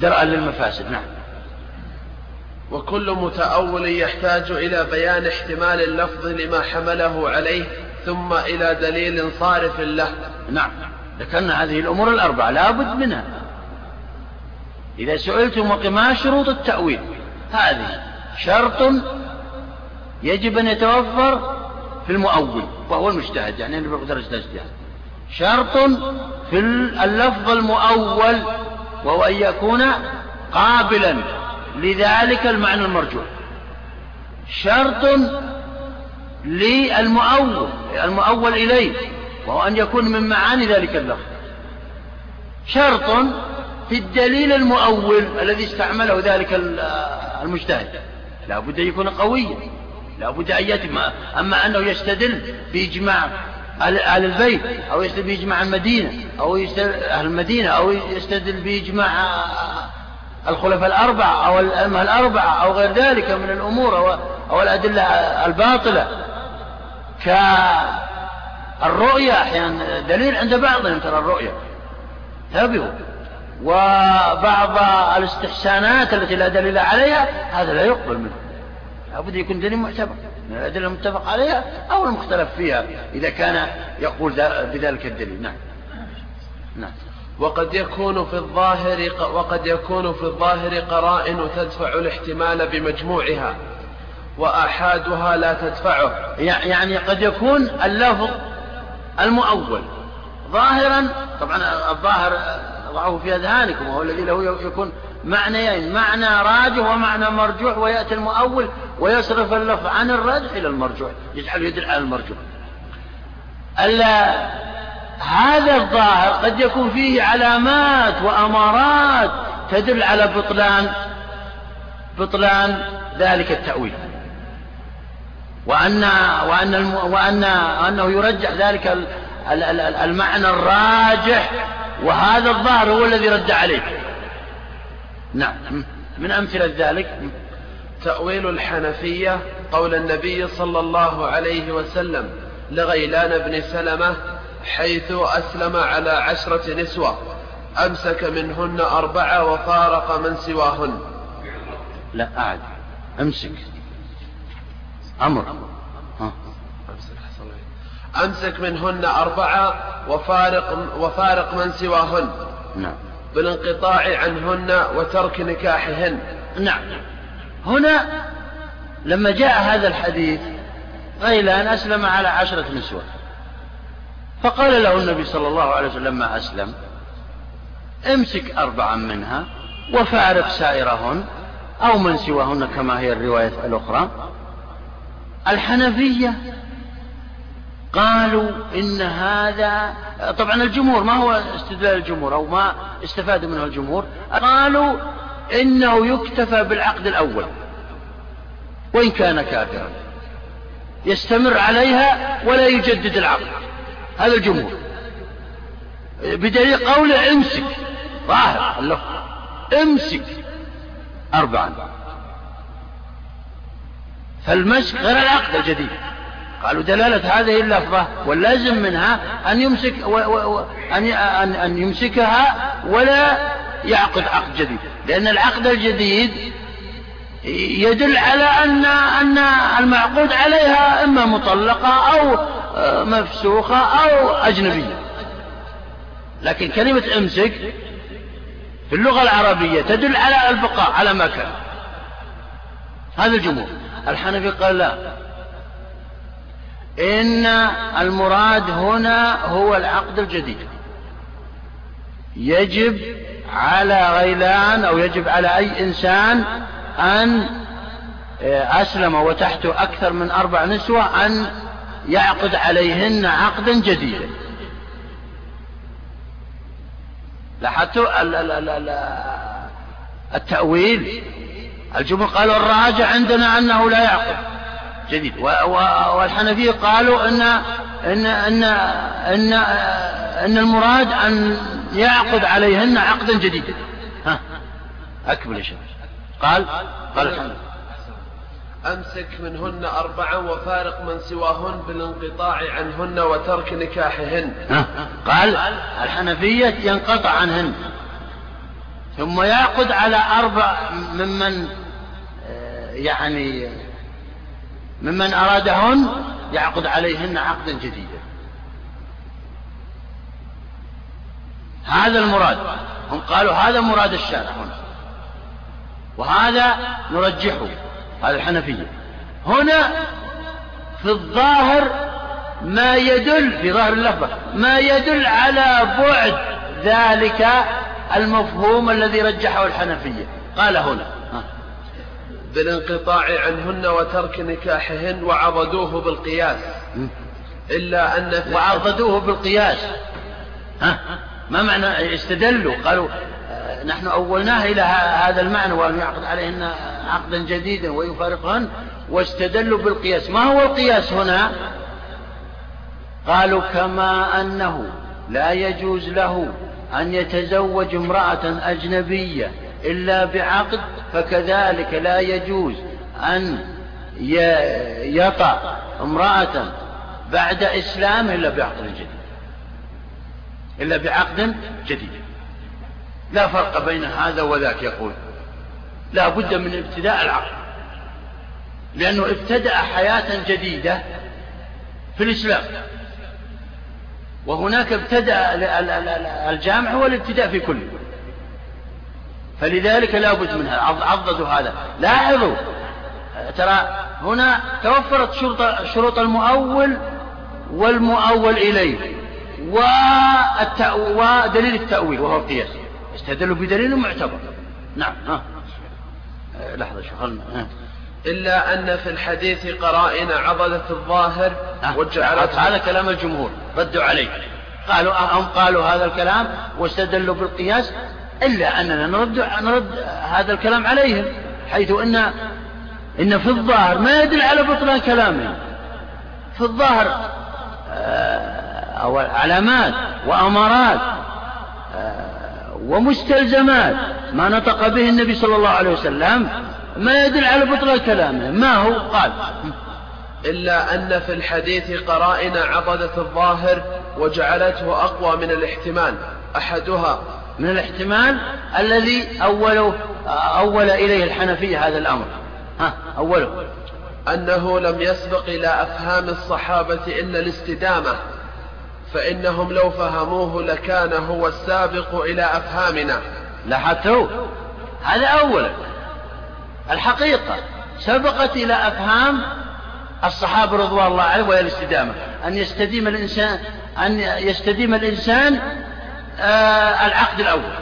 درءا للمفاسد نعم. وكل متأول يحتاج إلى بيان احتمال اللفظ لما حمله عليه ثم إلى دليل صارف له. نعم. ذكرنا هذه الأمور الأربعة لا بد منها. إذا سئلتم ما شروط التأويل؟ هذه شرط يجب أن يتوفر في المؤول وهو المجتهد يعني اللي بقدر الاجتهاد شرط في اللفظ المؤول وهو أن يكون قابلا. لذلك المعنى المرجوح شرط للمؤول المؤول إليه وهو أن يكون من معاني ذلك اللفظ. شرط في الدليل المؤول الذي استعمله ذلك المجتهد. لا بد أن يكون قويا. لا بد أن يتم أما أنه يستدل بإجماع أهل البيت أو يستدل بإجماع المدينة أو يستدل أهل المدينة أو يستدل بإجماع الخلفاء الأربعة أو الأئمة الأربعة أو غير ذلك من الأمور أو الأدلة الباطلة. كالرؤية أحيانا دليل عند بعضهم ترى الرؤية. انتبهوا وبعض الاستحسانات التي لا دليل عليها هذا لا يقبل منه. لابد يكون دليل معتبر. من الأدلة المتفق عليها أو المختلف فيها إذا كان يقول بذلك الدليل. نعم. نعم. وقد يكون في الظاهر وقد يكون في الظاهر قرائن تدفع الاحتمال بمجموعها وآحادها لا تدفعه. يعني قد يكون اللفظ المؤول. ظاهرا طبعا الظاهر ضعه في أذهانكم وهو الذي له يكون معنيين معنى راجح ومعنى مرجوح ويأتي المؤول ويصرف اللفظ عن الراجح إلى المرجوح يجعل يدل على المرجوح. هذا الظاهر قد يكون فيه علامات وأمارات تدل على بطلان بطلان ذلك التأويل. وأن وأن وأن أنه يرجح ذلك المعنى الراجح وهذا الظاهر هو الذي رد عليه. نعم. من أمثلة ذلك؟ تأويل الحنفية قول النبي صلى الله عليه وسلم لغيلان بن سلمة حيث أسلم على عشرة نسوة أمسك منهن أربعة وفارق من سواهن. لا أعد. أمسك. أمر. أمسك منهن أربعة وفارق, وفارق من سواهن. نعم. بالانقطاع عنهن وترك نكاحهن. نعم. هنا لما جاء هذا الحديث غيلان أسلم على عشرة نسوة. فقال له النبي صلى الله عليه وسلم لما أسلم امسك أربعا منها وفارق سائرهن أو من سواهن كما هي الرواية الأخرى. الحنفية قالوا إن هذا طبعا الجمهور ما هو استدلال الجمهور أو ما استفاد منه الجمهور قالوا إنه يكتفى بالعقد الأول وإن كان كافرا يستمر عليها ولا يجدد العقد. هذا الجمهور. بدليل قوله امسك. ظاهر. امسك. أربعا. فالمسك غير العقد الجديد. قالوا دلالة هذه اللفظة واللازم منها أن يمسك و و أن أن يمسكها ولا يعقد عقد جديد. لأن العقد الجديد يدل على أن أن المعقود عليها إما مطلقة أو مفسوخة أو أجنبية. لكن كلمة امسك في اللغة العربية تدل على البقاء على ما كان. هذا الجمهور. الحنفي قال لا. إن المراد هنا هو العقد الجديد. يجب على غيلان أو يجب على أي إنسان أن أسلم وتحته أكثر من أربع نسوة أن يعقد عليهن عقدا جديدا لاحظتوا التأويل؟ الجمهور قالوا الراجع عندنا أنه لا يعقد. جديد. والحنفية قالوا أن أن أن أن أن المراد أن يعقد عليهن عقدا جديدا ها أكمل يا شيخ. قال قال الحنفية أمسك منهن أربعا وفارق من سواهن بالانقطاع عنهن وترك نكاحهن. قال الحنفية ينقطع عنهن. ثم يعقد على أربع ممن آه، يعني ممن أرادهن يعقد عليهن عقدا جديدا. هذا المراد. هم قالوا هذا مراد الشارع هنا. وهذا نرجحه هذا الحنفية. هنا في الظاهر ما يدل في ظاهر اللفظة ما يدل على بعد ذلك المفهوم الذي رجحه الحنفية. قال هنا بالانقطاع عنهن وترك نكاحهن وعضدوه بالقياس. إلا أن وعضدوه بالقياس. ها؟ ما معنى؟ استدلوا قالوا نحن أولناه إلى هذا المعنى وأن يعقد عليهن عقدا جديدا ويفارقهن واستدلوا بالقياس. ما هو القياس هنا؟ قالوا كما أنه لا يجوز له أن يتزوج امرأة أجنبية إلا بعقد فكذلك لا يجوز أن يطأ امرأة بعد إسلام إلا بعقد جديد. إلا بعقد جديد. لا فرق بين هذا وذاك يقول. لا بد من ابتداء العقل. لأنه ابتدأ حياة جديدة في الإسلام. وهناك ابتدأ الجامع هو الابتداء في كله. فلذلك لا بد منها. عضدوا هذا. لاحظوا. ترى هنا توفرت شروط شروط المؤول والمؤول إليه. ودليل التأويل وهو القياس. استدلوا بدليل معتبر. نعم ها. لحظة شو خلنا إلا أن في الحديث قرائن عضدت الظاهر وجعلت هذا كلام الجمهور ردوا عليه. قالوا هم قالوا هذا الكلام واستدلوا بالقياس إلا أننا نرد, نرد هذا الكلام عليهم حيث أن إن في الظاهر ما يدل على بطلان كلامهم. في الظاهر آه، أو علامات وأمارات آه، ومستلزمات ما نطق به النبي صلى الله عليه وسلم ما يدل على بطلان كلامه. ما هو؟ قال. إلا أن في الحديث قرائن عضدت الظاهر وجعلته أقوى من الاحتمال. أحدها. من الاحتمال الذي أوله أول إليه الحنفية هذا الأمر. ها أوله. أنه لم يسبق إلى أفهام الصحابة إلا الاستدامة فإنهم لو فهموه لكان هو السابق إلى أفهامنا. لاحظتوا؟ هذا أولا. الحقيقة سبقت إلى أفهام الصحابة رضوان الله عليهم وهي الاستدامة. أن يستديم الإنسان أن يستديم الإنسان آه العقد الأول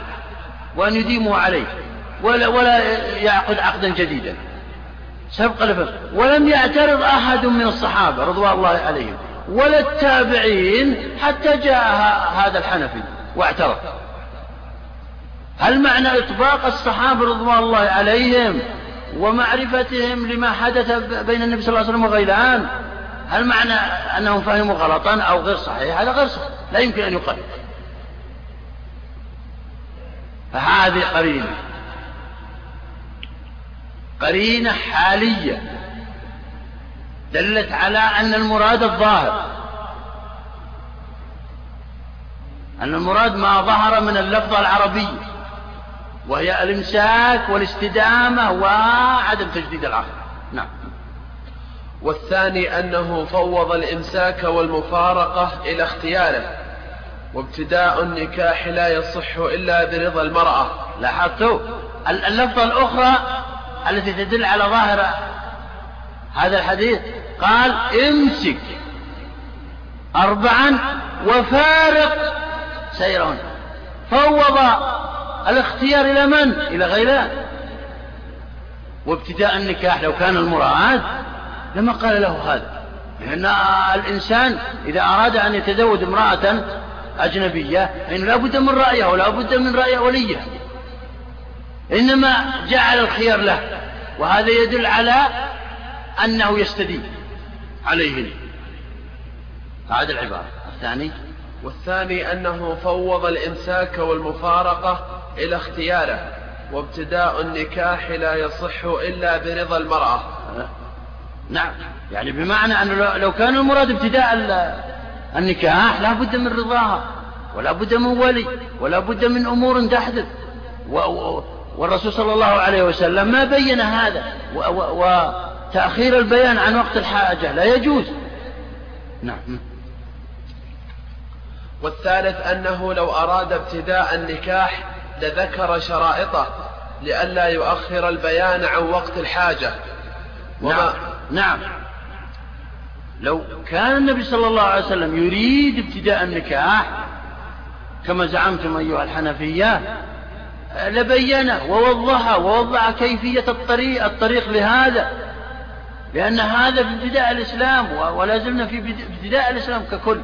وأن يديمه عليه ولا, ولا يعقد عقدا جديدا. سبق لفهم ولم يعترض أحد من الصحابة رضوان الله عليهم. ولا التابعين حتى جاء هذا الحنفي واعترض هل معنى إطباق الصحابة رضوان الله عليهم ومعرفتهم لما حدث بين النبي صلى الله عليه وسلم وغيلان؟ هل معنى أنهم فهموا غلطا أو غير صحيح؟ هذا غير صحيح. لا يمكن أن يقال. فهذه قرينة. قرينة حالية. دلت على أن المراد الظاهر. أن المراد ما ظهر من اللفظة العربية وهي الإمساك والاستدامة وعدم تجديد العقل. نعم. والثاني أنه فوض الإمساك والمفارقة إلى اختياره وابتداء النكاح لا يصح إلا برضا المرأة. لاحظتوا؟ اللفظة الأخرى التي تدل على ظاهر هذا الحديث قال امسك. أربعا وفارق. سيرهن فوض. الاختيار إلى من؟ إلى غيره. وابتداء النكاح لو كان المراد لما قال له هذا. لأن الإنسان إذا أراد أن يتزوج امرأة أجنبية فإنه لا بد من رأيها ولا بد من رأي وليه. إنما جعل الخيار له. وهذا يدل على أنه يستدين. عليهن. هذه العبارة. الثاني؟ والثاني أنه فوض الإمساك والمفارقة إلى اختياره وابتداء النكاح لا يصح إلا برضا المرأة. نعم. يعني بمعنى أنه لو كان المراد ابتداء النكاح لا بد من رضاها ولا بد من ولي ولا بد من أمور تحدث. والرسول صلى الله عليه وسلم ما بين هذا. وتأخير البيان عن وقت الحاجة لا يجوز. نعم. والثالث أنه لو أراد ابتداء النكاح لذكر شرائطه لئلا يؤخر البيان عن وقت الحاجة. وما نعم, نعم. لو كان النبي صلى الله عليه وسلم يريد ابتداء النكاح كما زعمتم أيها الحنفية لبينه ووضحه ووضع كيفية الطريق الطريق لهذا. لأن هذا في ابتداء الإسلام ولا زلنا في ابتداء الإسلام ككل.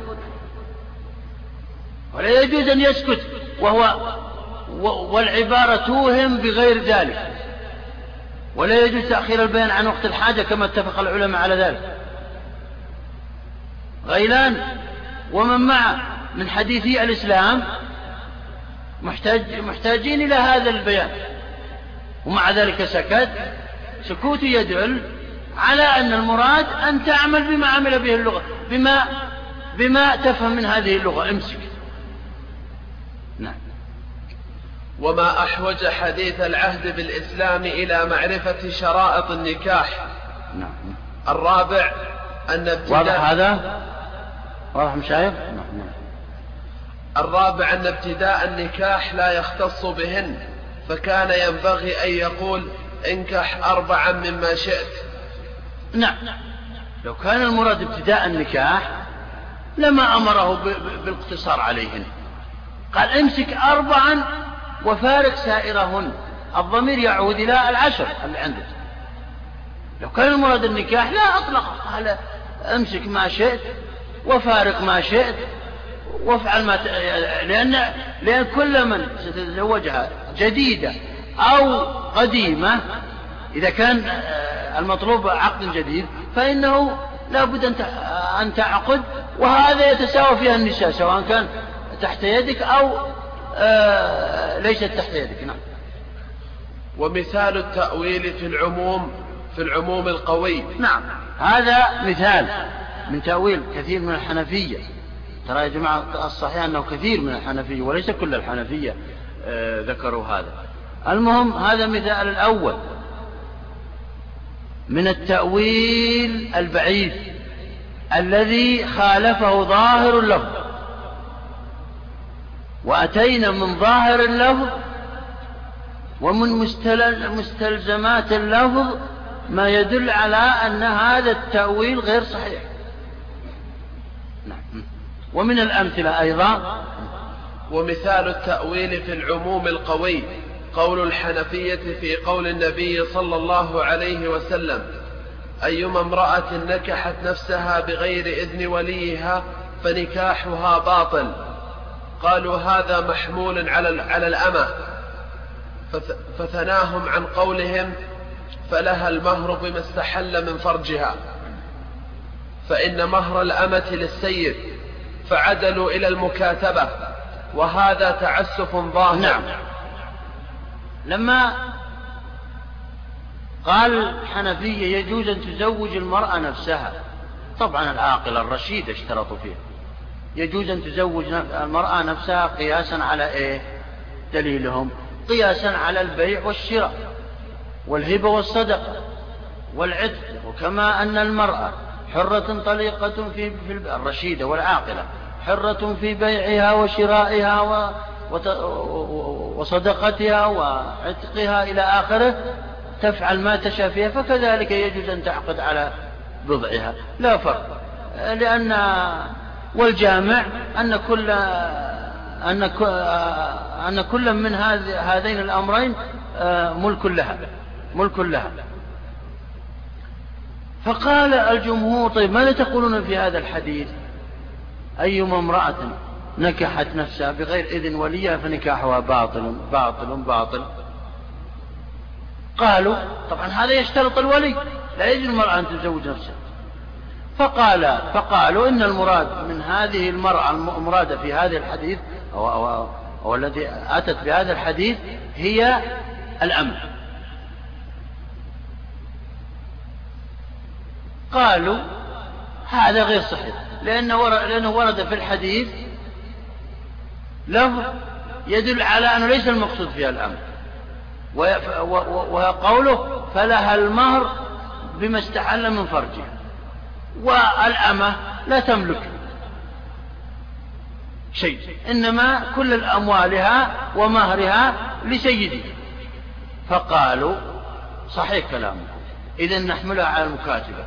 ولا يجوز أن يسكت وهو والعبارة توهم بغير ذلك. ولا يجوز تأخير البيان عن وقت الحاجة كما اتفق العلماء على ذلك. غيلان ومن معه من حديثي الإسلام محتاج محتاجين إلى هذا البيان. ومع ذلك سكت. سكوت يدل على أن المراد أن تعمل بما عمل به اللغة. بما بما تفهم من هذه اللغة. امسك. نعم. وما أحوج حديث العهد بالإسلام إلى معرفة شرائط النكاح. نعم. الرابع أن ابتداء واضح هذا؟ واضح مشايخ؟ نعم نعم. الرابع أن ابتداء النكاح لا يختص بهن فكان ينبغي أن يقول انكح أربعا مما شئت. نعم. لو كان المراد ابتداء النكاح لما أمره بالاقتصار عليهن. قال امسك أربعا وفارق سائرهن. الضمير يعود إلى العشر اللي عندك. لو كان المراد النكاح لا أطلق. قال امسك ما شئت وفارق ما شئت وافعل ما ت... لأن لأن كل من ستتزوجها جديدة أو قديمة إذا كان آه، المطلوب عقد جديد فإنه لا بد أن تعقد وهذا يتساوى فيها النساء سواء كان تحت يدك أو آه، ليست تحت يدك نعم. ومثال التأويل في العموم في العموم القوي. نعم. هذا مثال من تأويل كثير من الحنفية. ترى يا جماعة الصحيح أنه كثير من الحنفية وليس كل الحنفية آه، ذكروا هذا. المهم هذا مثال الأول. من التأويل البعيد الذي خالفه ظاهر اللفظ. وأتينا من ظاهر اللفظ ومن مستل- مستلزمات اللفظ ما يدل على أن هذا التأويل غير صحيح. نعم. ومن الأمثلة أيضا. ومثال التأويل في العموم القوي. قول الحنفية في قول النبي صلى الله عليه وسلم أيما امرأة نكحت نفسها بغير إذن وليها فنكاحها باطل. قالوا هذا محمول على على الأمة. فث- فثناهم عن قولهم فلها المهر بما استحل من فرجها. فإن مهر الأمة للسيد فعدلوا إلى المكاتبة وهذا تعسف ظاهر. نعم. لما قال الحنفية يجوز أن تزوج المرأة نفسها. طبعا العاقلة الرشيدة اشترطوا فيها. يجوز أن تزوج المرأة نفسها قياسا على إيه؟ دليلهم. قياسا على البيع والشراء والهبة والصدقة والعتق. وكما أن المرأة حرة طليقة في الرشيدة والعاقلة حرة في بيعها وشرائها و- وصدقتها وعتقها إلى آخره تفعل ما تشاء فيها فكذلك يجوز أن تعقد على بضعها. لا فرق لأن والجامع أن كل أن أن كل من هذ- هذين الأمرين ملك لها ملك لها. فقال الجمهور طيب ماذا تقولون في هذا الحديث؟ أيما امرأة نكحت نفسها بغير إذن وليها فنكاحها باطل باطل باطل. قالوا طبعا هذا يشترط الولي لا يجوز المرأة أن تزوج نفسها. فقال فقالوا إن المراد من هذه المرأة المرادة في هذا الحديث أو, أو, أو, الذي أتت بهذا الحديث هي الأمر قالوا هذا غير صحيح لأنه ورد في الحديث لفظ يدل على أنه ليس المقصود فيها الأمر. وقوله فلها المهر بما استحل من فرجها. والأمة لا تملك شيء إنما كل أموالها ومهرها لسيدها. فقالوا صحيح كلامه إذا نحملها على المكاتبة.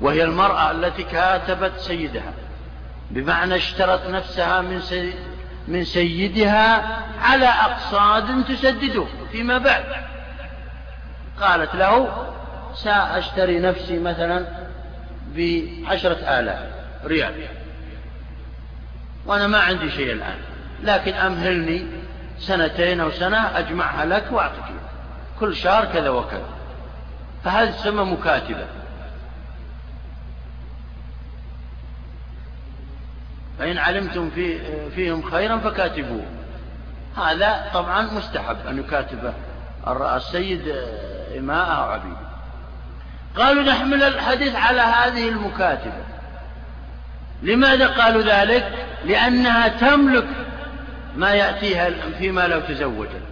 وهي المرأة التي كاتبت سيدها. بمعنى اشترت نفسها من سي من سيدها على أقصاد تسدده فيما بعد. قالت له سأشتري نفسي مثلا بعشرة آلاف ريال. وأنا ما عندي شيء الآن لكن أمهلني سنتين أو سنة أجمعها لك وأعطيك كل شهر كذا وكذا. فهذه تسمى مكاتبة. فإن علمتم في فيهم خيرا فكاتبوه. هذا طبعا مستحب أن يكاتب السيد إماء أو عبيد قالوا نحمل الحديث على هذه المكاتبة. لماذا قالوا ذلك؟ لأنها تملك ما يأتيها فيما لو تزوجت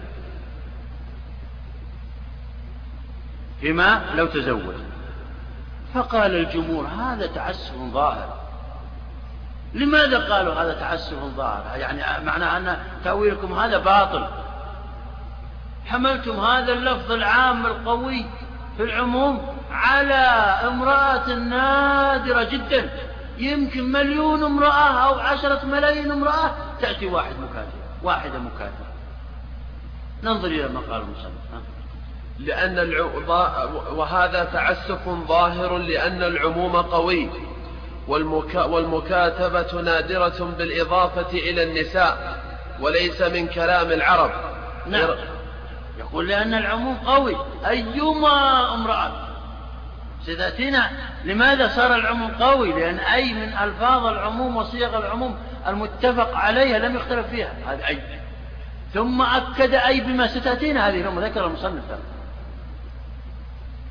فيما لو تزوج. فقال الجمهور هذا تعسف ظاهر. لماذا قالوا هذا تعسف ظاهر يعني معناه أن تأويلكم هذا باطل. حملتم هذا اللفظ العام القوي في العموم على امرأة نادرة جدا. يمكن مليون امرأة أو عشرة ملايين امرأة تأتي واحد مكاتب واحدة مكاتبة ننظر إلى ما قال المصنف لأن وهذا تعسف ظاهر لأن العموم قوي. والمكاتبة نادرة بالإضافة إلى النساء وليس من كلام العرب. نعم. يقول لأن العموم قوي. أيما امرأة سيداتنا لماذا صار العموم قوي؟ لأن أي من ألفاظ العموم وصيغ العموم المتفق عليها لم يختلف فيها. هذا أي. ثم أكد أي بما ستأتينا. هذه ثم ذكر المصنف.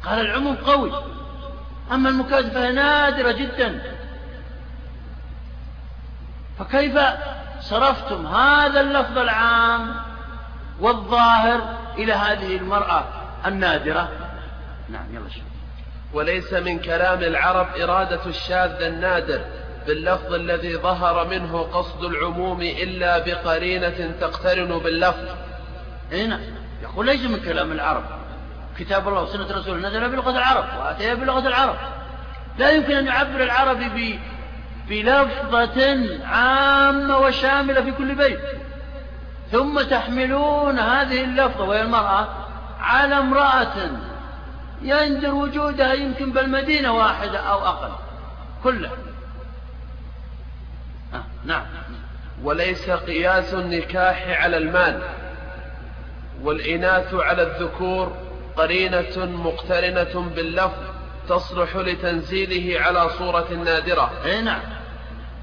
قال العموم قوي. أما المكاتبة نادرة جدا. فكيف صرفتم هذا اللفظ العام والظاهر إلى هذه المرأة النادرة؟ نعم يلا شوف. وليس من كلام العرب إرادة الشاذ النادر باللفظ الذي ظهر منه قصد العموم إلا بقرينة تقترن باللفظ. هنا يقول ليس من كلام العرب. كتاب الله وسنة رسوله نزل بلغة العرب وأتي بلغة العرب. لا يمكن أن يعبر العربي بلفظة عامة وشاملة في كل بيت. ثم تحملون هذه اللفظة وهي المرأة على امرأة يندر وجودها يمكن بالمدينة واحدة أو أقل. كلها. آه نعم. وليس قياس النكاح على المال. والإناث على الذكور قرينة مقترنة باللفظ تصلح لتنزيله على صورة نادرة. أي نعم.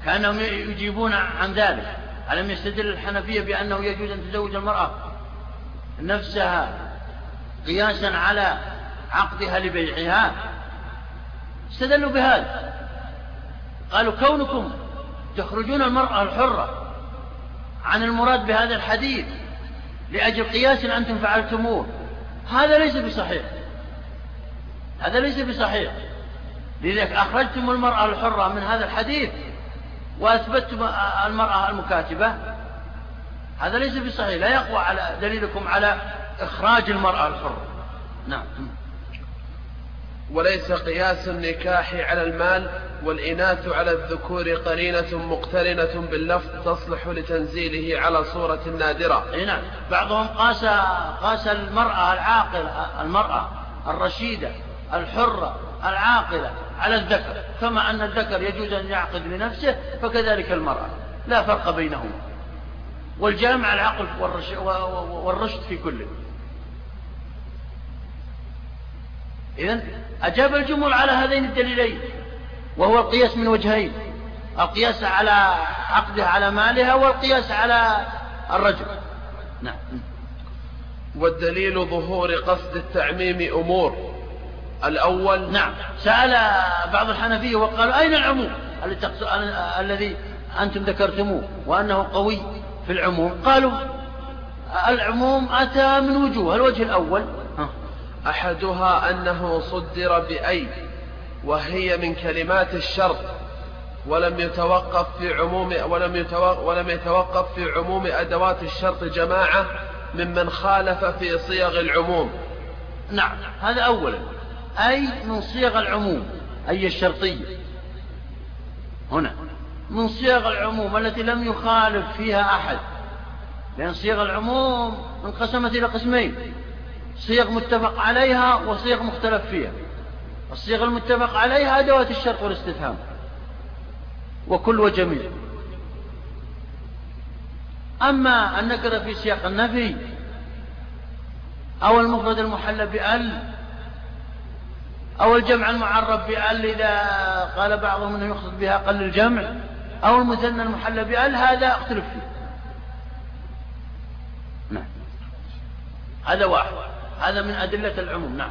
كأنهم يجيبون عن ذلك. ألم يستدل الحنفية بأنه يجوز أن تزوج المرأة؟ نفسها قياسا على عقدها لبيعها. استدلوا بهذا. قالوا كونكم تخرجون المرأة الحرة عن المراد بهذا الحديث لأجل قياس أنتم فعلتموه. هذا ليس بصحيح. هذا ليس بصحيح. لذلك أخرجتم المرأة الحرة من هذا الحديث. وأثبتتم المرأة المكاتبة. هذا ليس بصحيح. لا يقوى على دليلكم على إخراج المرأة الحرة نعم. وليس قياس النكاح على المال والإناث على الذكور قرينة مقترنة باللفظ تصلح لتنزيله على صورة نادرة. نعم. بعضهم قاس قاس المرأة العاقلة المرأة الرشيدة الحرة العاقلة. على الذكر كما أن الذكر يجوز أن يعقد لنفسه فكذلك المرأة. لا فرق بينهما. والجامع العقل والرشد في كله. إذن أجاب الجمهور على هذين الدليلين وهو القياس من وجهين. القياس على عقدها على مالها والقياس على الرجل. نعم. والدليل ظهور قصد التعميم أمور. الأول نعم. سأل بعض الحنفية وقالوا أين العموم؟ الذي أنتم ذكرتموه وأنه قوي في العموم. قالوا العموم أتى من وجوه الوجه الأول. أحدها أنه صدر بأي وهي من كلمات الشرط ولم يتوقف في عموم ولم يتوقف, ولم يتوقف في عموم أدوات الشرط جماعة ممن خالف في صيغ العموم. نعم. هذا أولا. أي من صيغ العموم أي الشرطية. هنا من صيغ العموم التي لم يخالف فيها أحد. لأن صيغ العموم انقسمت إلى قسمين صيغ متفق عليها وصيغ مختلف فيها. الصيغ المتفق عليها أدوات الشرط والاستفهام وكل وجميل أما النكرة في سياق النفي أو المفرد المحلى بأل أو الجمع المعرب بأل إذا قال بعضهم أنه يقصد بها قل الجمع أو المثنى المحلى بأل هذا اختلف فيه. نعم. هذا واحد. هذا من أدلة العموم. نعم.